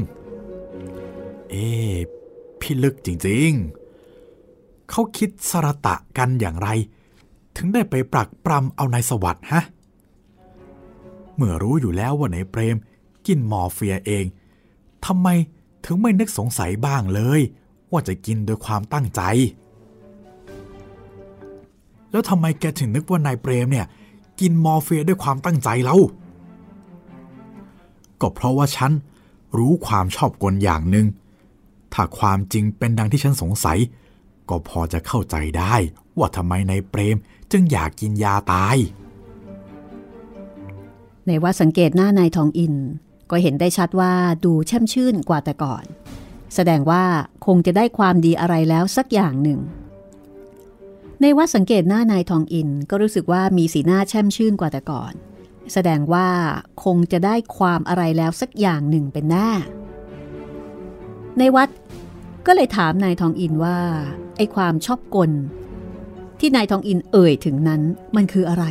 เอ๊พี่ลึกจริงๆ เขาคิดสรตะกันอย่างไร ถึงได้ไปปรักปรำเอานายสวัสด์ฮะ เมื่อรู้อยู่แล้วว่านายเปรมกินมอร์เฟียเองทำไมถึงไม่นึกสงสัยบ้างเลย ว่าจะกินโดยความตั้งใจ แล้วทำไมแกถึงนึกว่านายเปรมเนี่ยกินมอร์เฟียด้วยความตั้งใจเล่าก็เพราะว่าฉันรู้ความชอบกลอย่างหนึ่ง ถ้าความจริงเป็นดังที่ฉันสงสัย ก็พอจะเข้าใจได้ว่าทำไมนายเปรมจึงอยากกินยาตาย ในว่าสังเกตหน้านายทองอิน ก็เห็นได้ชัดว่าดูแช่มชื่นกว่าแต่ก่อน แสดงว่าคงจะได้ความดีอะไรแล้วสักอย่างหนึ่ง ในว่าสังเกตหน้านายทองอินก็รู้สึกว่ามีสีหน้าแช่มชื่นกว่าแต่ก่อน แสดงว่าคงจะได้ความอะไรแล้วสักอย่างหนึ่งเป็นแน่ ในวัดก็เลยถามนายทองอินว่า ไอ้ความชอบกล ที่นายทองอินเอ่ยถึงนั้นมันคืออะไร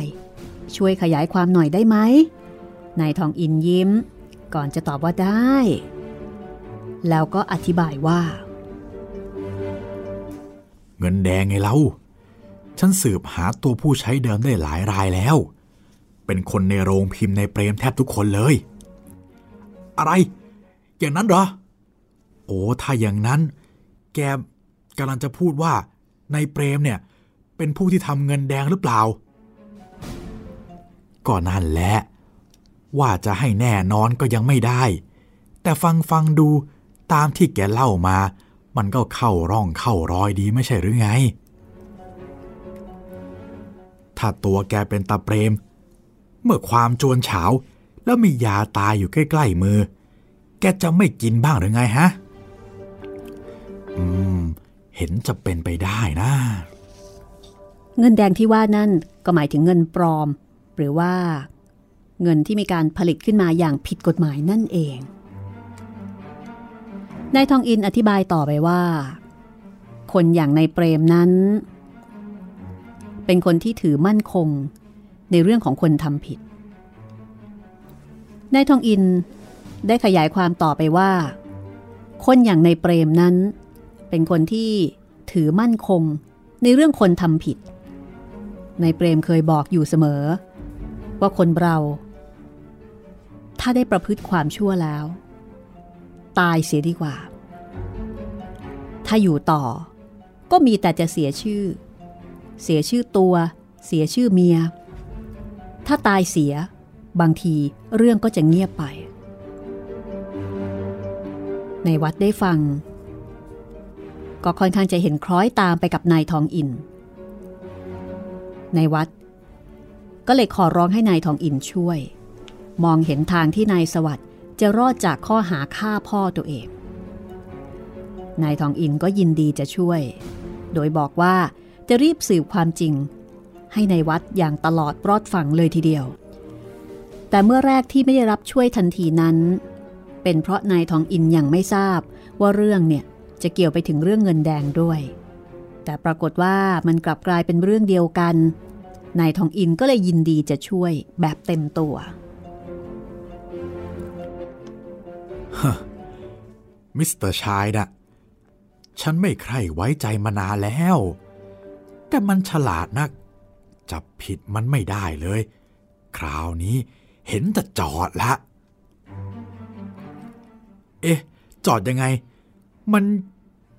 ช่วยขยายความหน่อยได้ไหมนายทองอินยิ้ม ก่อนจะตอบว่าได้ แล้วก็อธิบายว่า เงินแดงไงเล่าฉันสืบหาตัวผู้ใช้เดิมได้หลายรายแล้ว เป็นคนในโรงพิมพ์ในเปรมแทบทุกคนเลย อะไร อย่างนั้นเหรอ โอ้ถ้าอย่างนั้น แกกำลังจะพูดว่าในเปรมเนี่ย เป็นผู้ที่ทำเงินแดงหรือเปล่า ก็นั่นแหละ ว่าจะให้แน่นอนก็ยังไม่ได้ แต่ฟังฟังดูตามที่แกเล่ามา มันก็เข้าร่องเข้ารอยดีไม่ใช่หรือไง ถ้าตัวแกเป็นตาเปรม เมื่อความจวนเฉาแล้วมียาตายอยู่ใกล้ ๆ มือ แกจะไม่กินบ้างหรือไงฮะ อืม เห็นจะเป็นไปได้นะ เงินแดงที่ว่านั่นก็หมายถึงเงินปลอม หรือว่า เงินที่มีการผลิตขึ้นมาอย่างผิดกฎหมายนั่นเองนายทองอินอธิบายต่อไปว่า คนอย่างนายเปรมนั้น เป็นคนที่ถือมั่นคงในเรื่องของคนทำผิดนายทองอินได้ขยายความต่อไปว่า คนอย่างนายเปรมนั้น เป็นคนที่ถือมั่นคงในเรื่องคนทำผิด ในเปรมเคยบอกอยู่เสมอ ว่าคนเรา ถ้าได้ประพฤติความชั่วแล้ว ตายเสียดีกว่า ถ้าอยู่ต่อ ก็มีแต่จะเสียชื่อ เสียชื่อตัว เสียชื่อเมีย ถ้าตายเสีย บางทีเรื่องก็จะเงียบไป ในวัดได้ฟัง ก็ค่อนข้างจะเห็นคล้อยตามไปกับนายทองอิน ในวัด ก็เลยขอร้องให้นายทองอินช่วย มองเห็นทางที่นายสวัสด์จะรอดจากข้อหาฆ่าพ่อตัวเอง นายทองอินก็ยินดีจะช่วย โดยบอกว่าจะรีบสืบความจริง ให้ในวัดอย่างตลอดรอดฝั่งเลยทีเดียว แต่เมื่อแรกที่ไม่ได้รับช่วยทันทีนั้น เป็นเพราะนายทองอินยังไม่ทราบว่าเรื่องเนี่ย จะเกี่ยวไปถึงเรื่องเงินแดงด้วย แต่ปรากฏว่ามันกลับกลายเป็นเรื่องเดียวกัน นายทองอินก็เลยยินดีจะช่วยแบบเต็มตัวมิสเตอร์ชายนะฉันไม่ใคร่ไว้ใจมานานแล้ว แต่มันฉลาดนัก จับผิดมันไม่ได้เลย คราวนี้เห็นจะจอดละ เอ๊ะ จอดยังไง มัน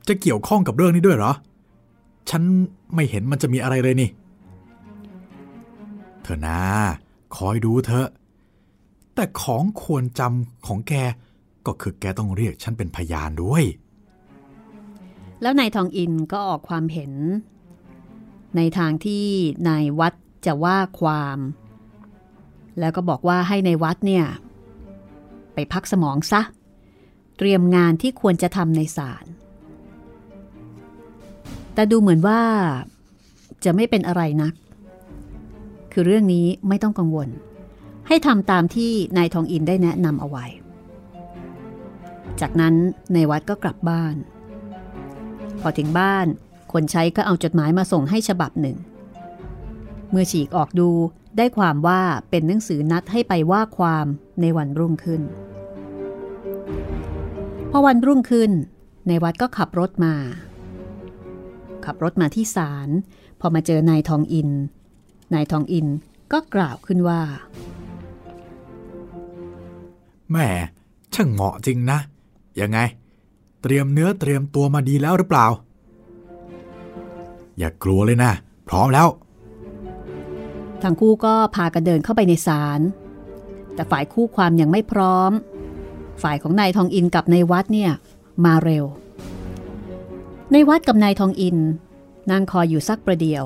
จะเกี่ยวข้องกับเรื่องนี้ด้วยเหรอ ฉันไม่เห็นมันจะมีอะไรเลยนี่ เธอนาคอยดูเถอแต่ของควรจำของแก ก็คือแกต้องเรียกฉันเป็นพยานด้วย แล้วนายทองอินก็ออกความเห็น ในทางที่นายวัดจะว่าความ แล้วก็บอกว่าให้ในายวัดเนี่ย ไปพักสมองซะ เตรียมงานที่ควรจะทำในศาล แต่ดูเหมือนว่าจะไม่เป็นอะไรนัก คือเรื่องนี้ไม่ต้องกังวล ให้ทำตามที่นายทองอินได้แนะนำเอาไว้ จากนั้นในายวัดก็กลับบ้าน พอถึงบ้านคนใช้ก็เอาจดหมายมาส่งให้ฉบับหนึ่ง เมื่อฉีกออกดูได้ความว่าเป็นหนังสือนัดให้ไปว่าความในวันรุ่งขึ้น พอวันรุ่งขึ้น ในวัดก็ขับรถมา ขับรถมาที่ศาลพอมาเจอนายทองอิน นายทองอินก็กล่าวขึ้นว่า แม่ช่างเหมาะจริงนะ ยังไง เตรียมเนื้อเตรียมตัวมาดีแล้วหรือเปล่า อย่ากลัวเลยนะ พร้อมแล้ว ทั้งคู่ก็พากันเดินเข้าไปในศาลแต่ฝ่ายคู่ความยังไม่พร้อม ฝ่ายของนายทองอินกับนายวัดเนี่ย มาเร็ว ในวัดกับนายทองอินนั่งคอยอยู่สักประเดี๋ยว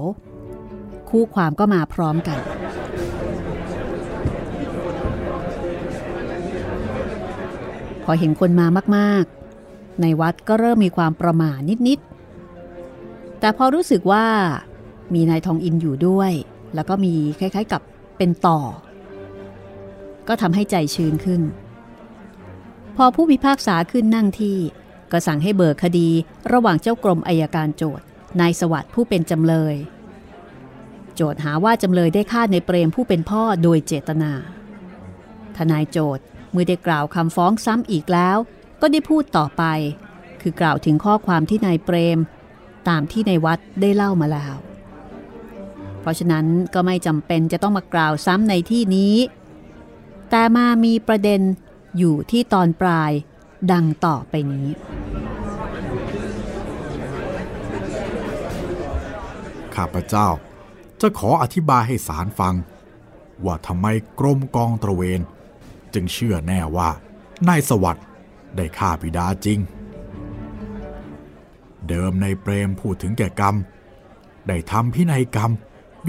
คู่ความก็มาพร้อมกัน พอเห็นคนมามากๆ ในวัดก็เริ่มมีความประหม่านิดๆ แต่พอรู้สึกว่ามีนายทองอินอยู่ด้วย แล้วก็มีคล้ายๆกับเป็นต่อ ก็ทำให้ใจชื้นขึ้น พอผู้พิพากษาขึ้นนั่งที่ ก็สั่งให้เบิกคดีระหว่างเจ้ากรมอายการโจทย์นายสวัสดิ์ผู้เป็นจำเลย โจทหาว่าจำเลยได้ฆ่าในเปรมผู้เป็นพ่อโดยเจตนา ทนายโจทเมื่อได้กล่าวคำฟ้องซ้ำอีกแล้ว ก็ได้พูดต่อไป คือกล่าวถึงข้อความที่นายเปรม ตามที่ในวัดได้เล่ามาแล้ว เพราะฉะนั้นก็ไม่จำเป็นจะต้องมากล่าวซ้ำในที่นี้ แต่มามีประเด็นอยู่ที่ตอนปลายดังต่อไปนี้ ข้าพเจ้า จะขออธิบายให้ศาลฟัง ว่าทำไมกรมกองตระเวน จึงเชื่อแน่ว่านายสวัสด์ได้ฆ่าบิดาจริง เดิมในเปรมพูดถึงแก่กรรม ได้ทำพินัยกรรม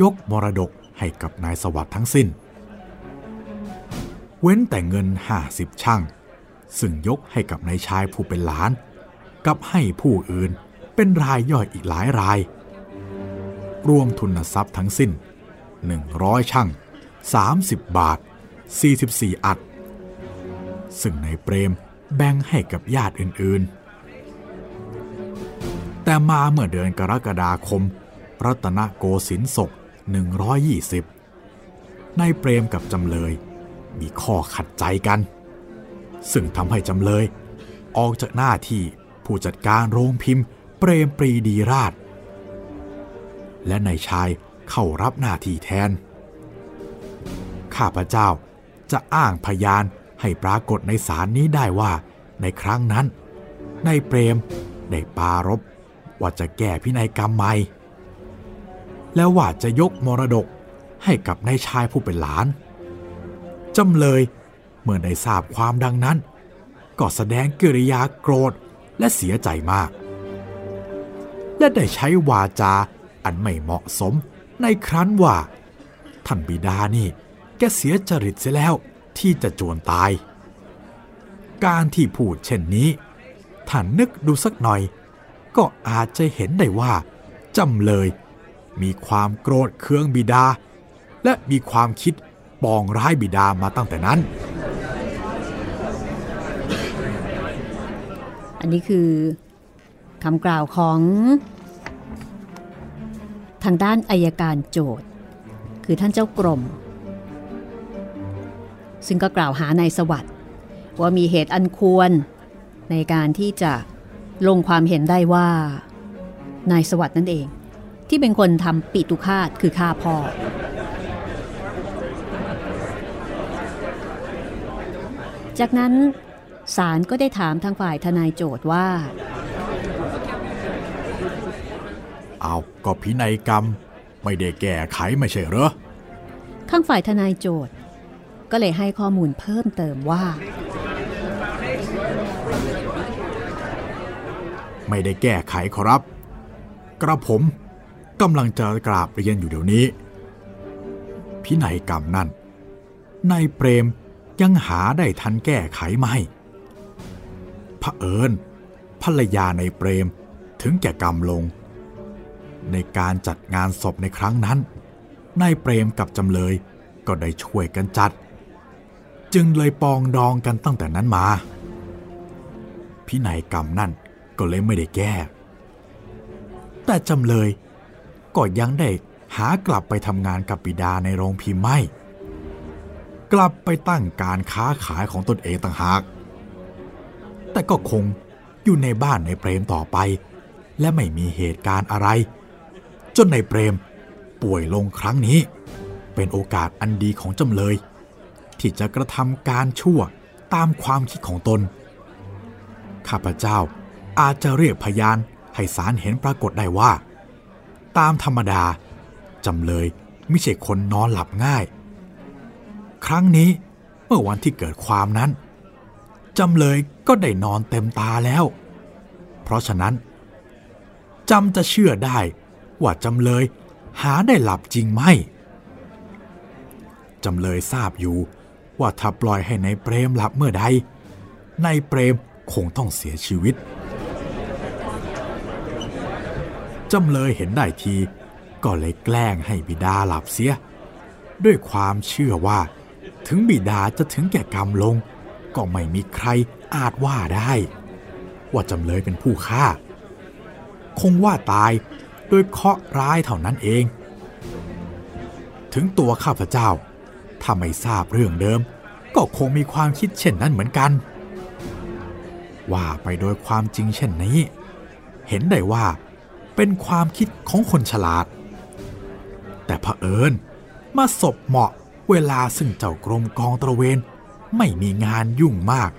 ยกมรดกให้กับนายสวัสด์ทั้งสิ้น เว้นแต่เงินห้าสิบช่างซึ่งยกให้กับนายชายผู้เป็นหลาน กับให้ผู้อื่นเป็นรายย่อยอีกหลายราย รวมทุนทรัพย์ทั้งสิ้น 100 ช่าง 30 บาท 44 อัด ซึ่งในเปรมแบ่งให้กับญาติอื่นๆ แต่มาเมื่อเดือนกรกฎาคม รัตนโกสินทร์ศก 120 ในเปรมกับจำเลยมีข้อขัดใจกัน ซึ่งทำให้จำเลย ออกจากหน้าที่ผู้จัดการโรงพิมพ์ เปรมปรีดีราช และนายชายเข้ารับหน้าที่แทน ข้าพเจ้าจะอ้างพยานให้ปรากฏในสารนี้ได้ว่าในครั้งนั้นนายเปรมได้ปารบว่าจะแก้พินัยกรรมใหม่ แล้วว่าจะยกมรดกให้กับนายชายผู้เป็นหลาน จำเลยเมื่อได้ทราบความดังนั้น ก็แสดงกิริยาโกรธและเสียใจมาก และได้ใช้วาจา อันไม่เหมาะสมในครั้นว่า ท่านบิดานี่ แกเสียจริตเสียแล้วที่จะจวนตาย การที่พูดเช่นนี้ท่านนึกดูสักหน่อย ก็อาจจะเห็นได้ว่าจำเลย มีความโกรธเคืองบิดา และมีความคิดปองร้ายบิดามาตั้งแต่นั้น อันนี้คือคำกล่าวของ ทางด้านอายการโจทย์ คือท่านเจ้ากรม ซึ่งก็กล่าวหานายสวัสด์ว่ามีเหตุอันควรในการที่จะลงความเห็นได้ว่านายสวัสด์นั่นเอง ที่เป็นคนทำปิตุคาตคือฆ่าพ่อจากนั้นศาลก็ได้ถามทางฝ่ายทนายโจทย์ว่า เอา ก็พินัยกรรมไม่ได้แก้ไขไม่ใช่เหรอ ข้างฝ่ายทนายโจทย์ ก็เลยให้ข้อมูลเพิ่มเติมว่า ไม่ได้แก้ไขขอรับ กระผมกำลังจะกราบเรียนอยู่เดี๋ยวนี้ พินัยกรรมนั่นนายเปรมยังหาได้ทันแก้ไขไม่พระเผอิญภรรยาในเปรมถึงแก่กรรมลง ในการจัดงานศพในครั้งนั้นนายเปรมกับจำเลยก็ได้ช่วยกันจัด จึงเลยปองดองกันตั้งแต่นั้นมา พินัยกรรมนั่นก็เลยไม่ได้แก้ แต่จำเลยก็ยังได้หากลับไปทำงานกับบิดาในโรงพิมพ์ไม่กลับไปตั้งการค้าขายของตนเองต่างหาก แต่ก็คงอยู่ในบ้านในเปรมต่อไป และไม่มีเหตุการณ์อะไร นในเปรม ป่วยลงครั้งนี้ เป็นโอกาสอันดีของจำเลย ที่จะกระทำการชั่วตามความคิดของตน ข้าพเจ้าอาจจะเรียกพยานให้ศาลเห็นปรากฏได้ว่า ตามธรรมดา จำเลยไม่ใช่คนนอนหลับง่าย ครั้งนี้เมื่อวันที่เกิดความนั้น จำเลยก็ได้นอนเต็มตาแล้ว เพราะฉะนั้นจำจะเชื่อได้ ว่าจำเลยหาได้หลับจริงไหมจำเลยทราบอยู่ว่าถ้าปล่อยให้ในเปรมหลับเมื่อใดในเปรมคงต้องเสียชีวิต จำเลยเห็นได้ทีก็เลยแกล้งให้บิดาหลับเสีย ด้วยความเชื่อว่า ถึงบิดาจะถึงแก่กรรมลง ก็ไม่มีใครอาจว่าได้ ว่าจำเลยเป็นผู้ฆ่า คงว่าตาย โดยเคาะร้ายเท่านั้นเอง ถึงตัวข้าพเจ้า ถ้าไม่ทราบเรื่องเดิม ก็คงมีความคิดเช่นนั้นเหมือนกัน ว่าไปโดยความจริงเช่นนี้ เห็นได้ว่า เป็นความคิดของคนฉลาด แต่เผอิญมาศพเหมาะเวลาซึ่งเจ้ากรมกองตระเวน ไม่มีงานยุ่งมาก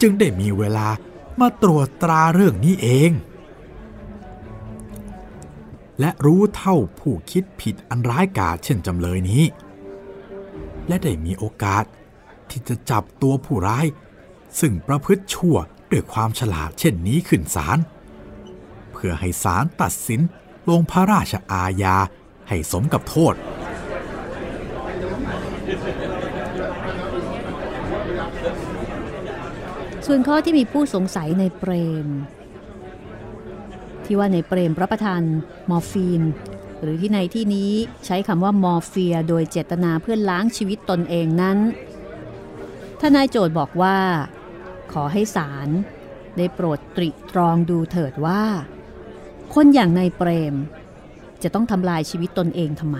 จึงได้มีเวลามาตรวจตราเรื่องนี้เอง และรู้เท่าผู้คิดผิดอันร้ายกาจเช่นจำเลยนี้ และได้มีโอกาสที่จะจับตัวผู้ร้าย ซึ่งประพฤติชั่วด้วยความฉลาดเช่นนี้ขึ้นศาลเพื่อให้ศาลตัดสินลงพระราชอาญาให้สมกับโทษ ส่วนข้อที่มีผู้สงสัยในเปรม ที่ว่าในเปรมรับประทานมอร์ฟีน หรือที่ในที่นี้ใช้คำว่ามอร์เฟียโดยเจตนาเพื่อล้างชีวิตตนเองนั้นทนายโจทย์บอกว่า ขอให้ศาลได้โปรดตริตรองดูเถิดว่า คนอย่างนายเปรม จะต้องทำลายชีวิตตนเองทำไม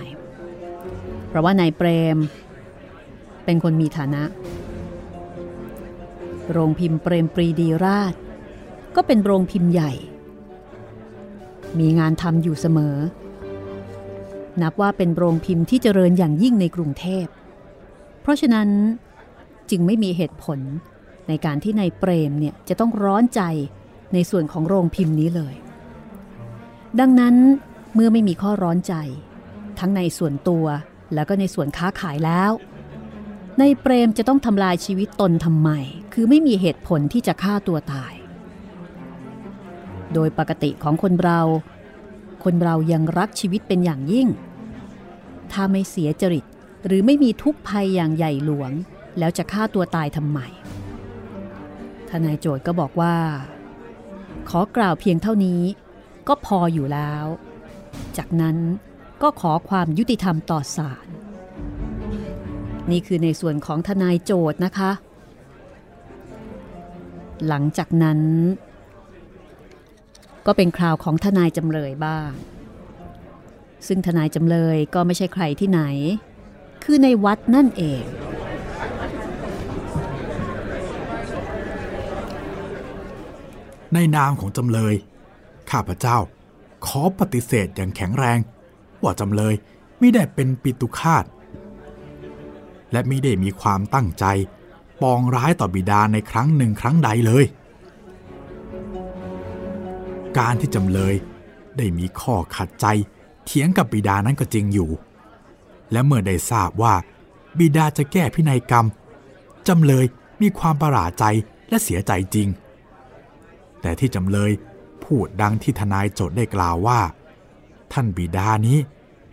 เพราะว่านายเปรม เป็นคนมีฐานะ โรงพิมพ์เปรมปรีดีราช ก็เป็นโรงพิมพ์ใหญ่ มีงานทำอยู่เสมอ นับว่าเป็นโรงพิมพ์ที่เจริญอย่างยิ่งในกรุงเทพ เพราะฉะนั้นจึงไม่มีเหตุผลในการที่นายเปรมเนี่ยจะต้องร้อนใจในส่วนของโรงพิมพ์นี้เลย ดังนั้นเมื่อไม่มีข้อร้อนใจ ทั้งในส่วนตัวแล้วก็ในส่วนค้าขายแล้ว ในเปรมจะต้องทำลายชีวิตตนทำไม คือไม่มีเหตุผลที่จะฆ่าตัวตาย โดยปกติของคนเรา คนเรายังรักชีวิตเป็นอย่างยิ่ง ถ้าไม่เสียจริตหรือไม่มีทุกภัยอย่างใหญ่หลวง แล้วจะฆ่าตัวตายทำไมทนายโจทย์ก็บอกว่า ขอกล่าวเพียงเท่านี้ ก็พออยู่แล้ว จากนั้นก็ขอความยุติธรรมต่อศาลนี่คือในส่วนของทนายโจทย์นะคะ หลังจากนั้น ก็เป็นคราวของทนายจำเลยบ้าง ซึ่งทนายจำเลยก็ไม่ใช่ใครที่ไหน คือในวัดนั่นเอง ในนามของจำเลย ข้าพเจ้า ขอปฏิเสธอย่างแข็งแรง ว่าจำเลยไม่ได้เป็นปิตุคาตและไม่ได้มีความตั้งใจ ปองร้ายต่อบิดาในครั้งหนึ่งครั้งใดเลย การที่จำเลย ได้มีข้อขัดใจเถียงกับบิดานั้นก็จริงอยู่ และเมื่อได้ทราบว่า บิดาจะแก้พินัยกรรม จำเลยมีความประหลาดใจและเสียใจจริง แต่ที่จำเลยพูดดังที่ทนายโจทย์ได้กล่าวว่า ท่านบิดานี้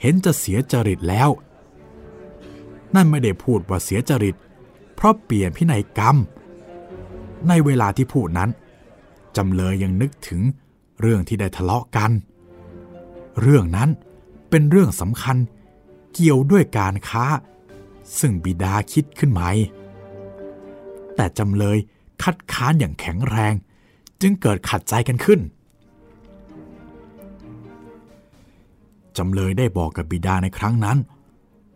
เห็นจะเสียจริตแล้ว นั่นไม่ได้พูดว่าเสียจริต เพราะเปลี่ยนพินัยกรรม ในเวลาที่พูดนั้นจำเลยยังนึกถึง เรื่องที่ได้ทะเลาะกัน เรื่องนั้นเป็นเรื่องสำคัญเกี่ยวด้วยการค้า ซึ่งบิดาคิดขึ้นใหม่ แต่จำเลยคัดค้านอย่างแข็งแรง จึงเกิดขัดใจกันขึ้น จำเลยได้บอกกับบิดาในครั้งนั้น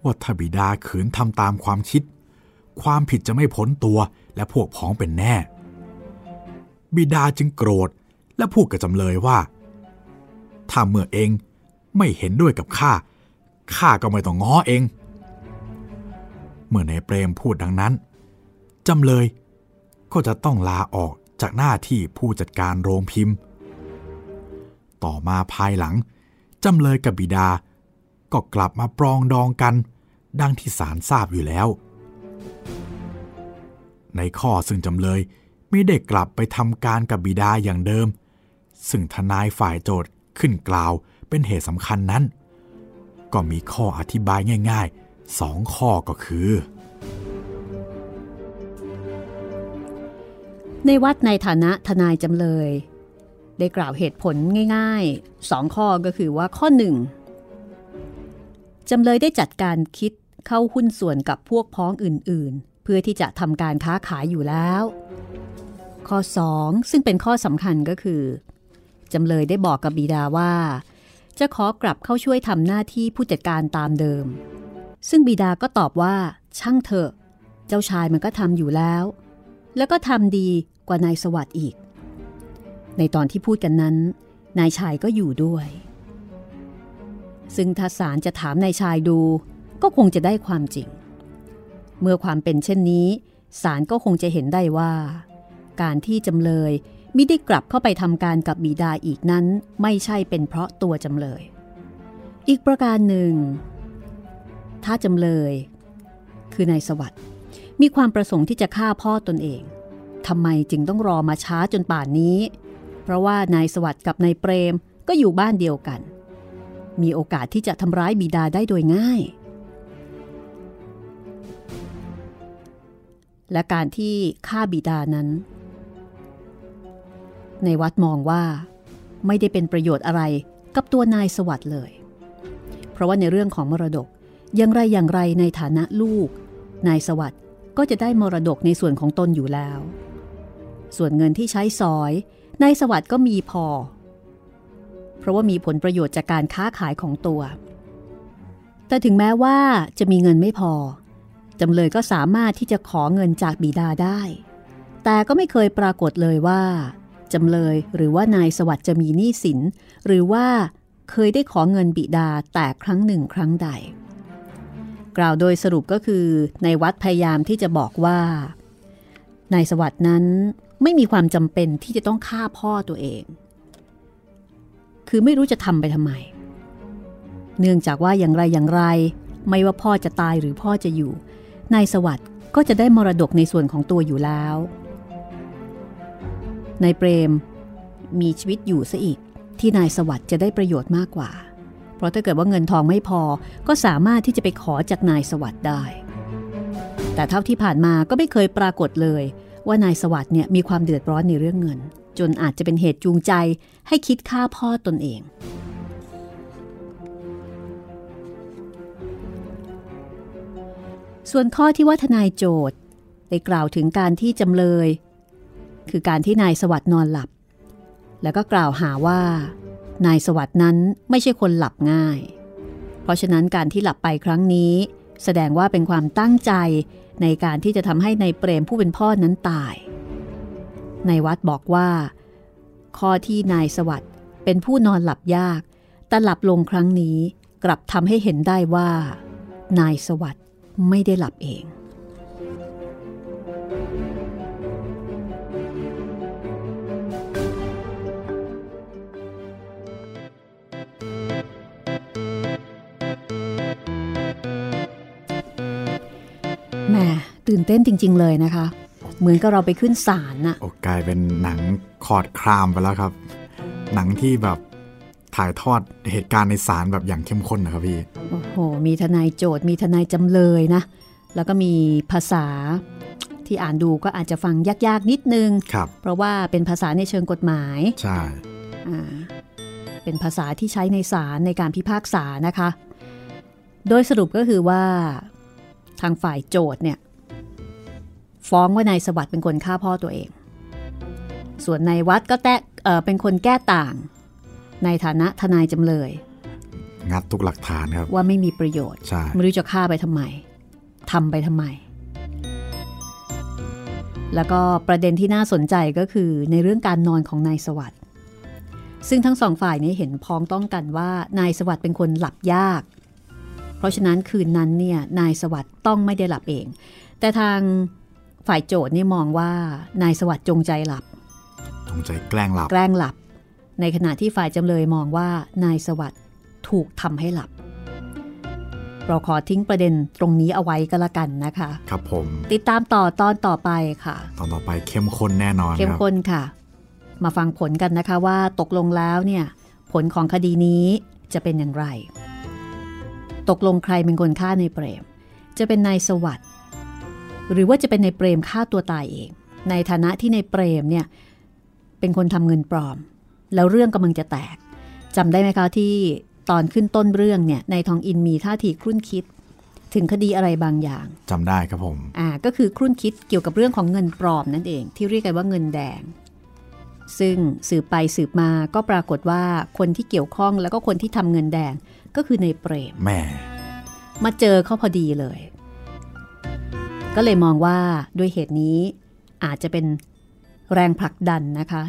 ว่าถ้าบิดาขืนทำตามความคิด ความผิดจะไม่พ้นตัวและพวกพ้องเป็นแน่ บิดาจึงโกรธ และพูดกับจำเลยว่า ถ้าเมื่อเองไม่เห็นด้วยกับข้าข้าก็ไม่ต้องง้อเอง เมื่อในเปรมพูดดังนั้นจำเลยก็จะต้องลาออกจากหน้าที่ผู้จัดการโรงพิมพ์ ต่อมาภายหลังจำเลยกับบิดา ก็กลับมาปรองดองกัน ดังที่ศาลทราบอยู่แล้ว ในข้อซึ่งจำเลยไม่ได้กลับไปทำการกับบิดาอย่างเดิม ซึ่งทนายฝ่ายโจทย์ขึ้นกล่าวเป็นเหตุสำคัญนั้น ก็มีข้ออธิบายง่ายๆสองข้อก็คือ ในวัดในฐานะทนายจำเลย ได้กล่าวเหตุผลง่ายๆสองข้อก็คือว่าข้อหนึ่งจำเลยได้จัดการคิดเข้าหุ้นส่วนกับพวกพ้องอื่นๆ เพื่อที่จะทำการค้าขายอยู่แล้ว ข้อ 2 ซึ่งเป็นข้อสำคัญก็คือ จำเลยได้บอกกับบิดาว่า จะขอกลับเข้าช่วยทำหน้าที่ผู้จัดการตามเดิม ซึ่งบิดาก็ตอบว่า ช่างเถอะ เจ้าชายมันก็ทำอยู่แล้ว แล้วก็ทำดีกว่านายสวัสด์อีก ในตอนที่พูดกันนั้น นายชายก็อยู่ด้วย ซึ่งถ้าศาลจะถามนายชายดูก็คงจะได้ความจริง เมื่อความเป็นเช่นนี้ศาลก็คงจะเห็นได้ว่า การที่จำเลย มิได้กลับเข้าไปทำการกับบิดาอีกนั้นไม่ใช่เป็นเพราะตัวจำเลย อีกประการหนึ่ง ถ้าจำเลย คือนายสวัสด์มีความประสงค์ที่จะฆ่าพ่อตนเองทำไมจึงต้องรอมาช้าจนป่านนี้ เพราะว่านายสวัสด์กับนายเปรมก็อยู่บ้านเดียวกัน มีโอกาสที่จะทำร้ายบิดาได้โดยง่าย และการที่ฆ่าบิดานั้น ในวัดมองว่า ไม่ได้เป็นประโยชน์อะไรกับตัวนายสวัสด์เลย เพราะว่าในเรื่องของมรดกอย่างไรอย่างไรในฐานะลูก นายสวัสด์ก็จะได้มรดกในส่วนของตนอยู่แล้ว ส่วนเงินที่ใช้สอยนายสวัสด์ก็มีพอ เพราะว่ามีผลประโยชน์จากการค้าขายของตัว แต่ถึงแม้ว่าจะมีเงินไม่พอจำเลยก็สามารถที่จะขอเงินจากบิดาได้ แต่ก็ไม่เคยปรากฏเลยว่า จำเลยหรือว่านายสวัสด์จะมีหนี้สิน หรือว่าเคยได้ขอเงินบิดาแต่ครั้งหนึ่งครั้งใด กล่าวโดยสรุปก็คือในวัดพยายามที่จะบอกว่านายสวัสด์นั้นไม่มีความจำเป็นที่จะต้องฆ่าพ่อตัวเอง คือไม่รู้จะทำไปทำไม เนื่องจากว่าอย่างไรอย่างไร ไม่ว่าพ่อจะตายหรือพ่อจะอยู่นายสวัสด์ก็จะได้มรดกในส่วนของตัวอยู่แล้ว นายเปรม มีชีวิตอยู่ซะอีก ที่นายสวัสด์จะได้ประโยชน์มากกว่า เพราะถ้าเกิดว่าเงินทองไม่พอก็สามารถที่จะไปขอจากนายสวัสด์ได้ แต่เท่าที่ผ่านมาก็ไม่เคยปรากฏเลย ว่านายสวัสด์เนี่ยมีความเดือดร้อนในเรื่องเงิน จนอาจจะเป็นเหตุจูงใจให้คิดฆ่าพ่อตนเองส่วนข้อที่ว่าทนายโจทย์ได้กล่าวถึงการที่จำเลย คือการที่นายสวัสด์นอนหลับ แล้วก็กล่าวหาว่า นายสวัสด์นั้นไม่ใช่คนหลับง่าย เพราะฉะนั้นการที่หลับไปครั้งนี้ แสดงว่าเป็นความตั้งใจในการที่จะทำให้ในายเปรมผู้เป็นพ่อนั้นตาย ในวัดบอกว่า ข้อที่นายสวัสด์เป็นผู้นอนหลับยาก แต่หลับลงครั้งนี้กลับทำให้เห็นได้ว่า นายสวัสด์ไม่ได้หลับเอง ตื่นเต้นจริง ๆ เลยนะคะ เหมือนกับเราไปขึ้นศาลน่ะโอ้กลายเป็นหนังคอร์ดครามไปแล้วครับ หนังที่แบบถ่ายทอดเหตุการณ์ในศาลแบบอย่างเข้มข้นนะครับพี่ โอ้โห มีทนายโจทย์ มีทนายจำเลยนะ แล้วก็มีภาษาที่อ่านดูก็อาจจะฟังยาก ๆ นิดนึง ครับ เพราะว่าเป็นภาษาในเชิงกฎหมาย ใช่ อ่า เป็นภาษาที่ใช้ในศาลในการพิพากษานะคะ โดยสรุปก็คือว่า ทางฝ่ายโจทย์เนี่ย ฟ้องว่านายสวัสด์เป็นคนฆ่าพ่อตัวเอง ส่วนนายวัดก็แตะเอ่อเป็นคนแก้ต่าง ในฐานะทนายจำเลย งัดทุกหลักฐานครับว่าไม่มีประโยชน์ใช่ไม่รู้จะฆ่าไปทำไมทำไปทำไม แล้วก็ประเด็นที่น่าสนใจก็คือในเรื่องการนอนของนายสวัสด์ซึ่งทั้งสองฝ่ายนี้เห็นพ้องต้องกันว่านายสวัสด์เป็นคนหลับยาก เพราะฉะนั้นคืนนั้นเนี่ยนายสวัสด์ต้องไม่ได้หลับเอง แต่ทาง ฝ่ายโจทย์เนี่ยมองว่านายสวัสด์จงใจหลับ จงใจแกล้งหลับ แกล้งหลับ ในขณะที่ฝ่ายจำเลยมองว่านายสวัสด์ถูกทำให้หลับ เราขอทิ้งประเด็นตรงนี้เอาไว้ก็แล้วกันนะคะ ครับผม ติดตามต่อตอนต่อไปค่ะ ตอนต่อไปเข้มข้นแน่นอนเข้มครับข้นค่ะ มาฟังผลกันนะคะว่าตกลงแล้วเนี่ย ผลของคดีนี้จะเป็นอย่างไร ตกลงใครเป็นคนฆ่าในเปรม จะเป็นนายสวัสด์ หรือว่าจะเป็นนายเปรมฆ่าตัวตายเอง ในฐานะที่นายเปรมเนี่ยเป็นคนทำเงินปลอม แล้วเรื่องกำลังจะแตกจำได้ไหมคะที่ตอนขึ้นต้นเรื่องเนี่ยในทองอินมีท่าทีครุ่นคิด ถึงคดีอะไรบางอย่างจำได้ครับผมอ่าก็คือครุ่นคิดเกี่ยวกับเรื่องของเงินปลอมนั่นเอง ที่เรียกกันว่าเงินแดง ซึ่งสืบไปสืบมาก็ปรากฏว่าคนที่เกี่ยวข้องแล้วก็คนที่ทำเงินแดงก็คือในเปรมแม่มาเจอเขาพอดีเลย ก็เลยมองว่าด้วยเหตุนี้อาจจะเป็นแรงผลักดันนะคะ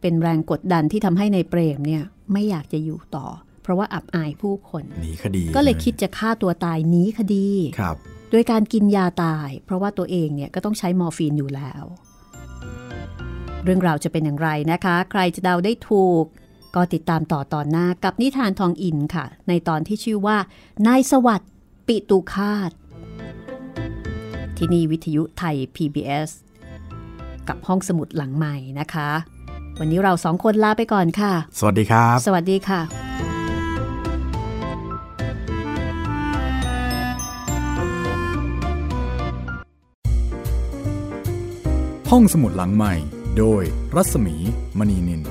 เป็นแรงกดดันที่ทำให้ในเปรมเนี่ยไม่อยากจะอยู่ต่อ เพราะว่าอับอายผู้คนหนีคดี ก็เลยคิดจะฆ่าตัวตายหนีคดีครับโดยการกินยาตาย เพราะว่าตัวเองเนี่ยก็ต้องใช้มอร์ฟีนอยู่แล้ว เรื่องราวจะเป็นอย่างไรนะคะ ใครจะเดาได้ถูก ก็ติดตามต่อตอนหน้ากับนิทานทองอินค่ะ ในตอนที่ชื่อว่า นายสวัสดิ์ปิตุคาต ที่นี่วิทยุไทย PBS กับห้องสมุดหลังใหม่นะคะ วันนี้เราสองคนลาไปก่อนค่ะ สวัสดีครับ สวัสดีค่ะ ห้องสมุดหลังใหม่ โดยรัศมีมณีนิน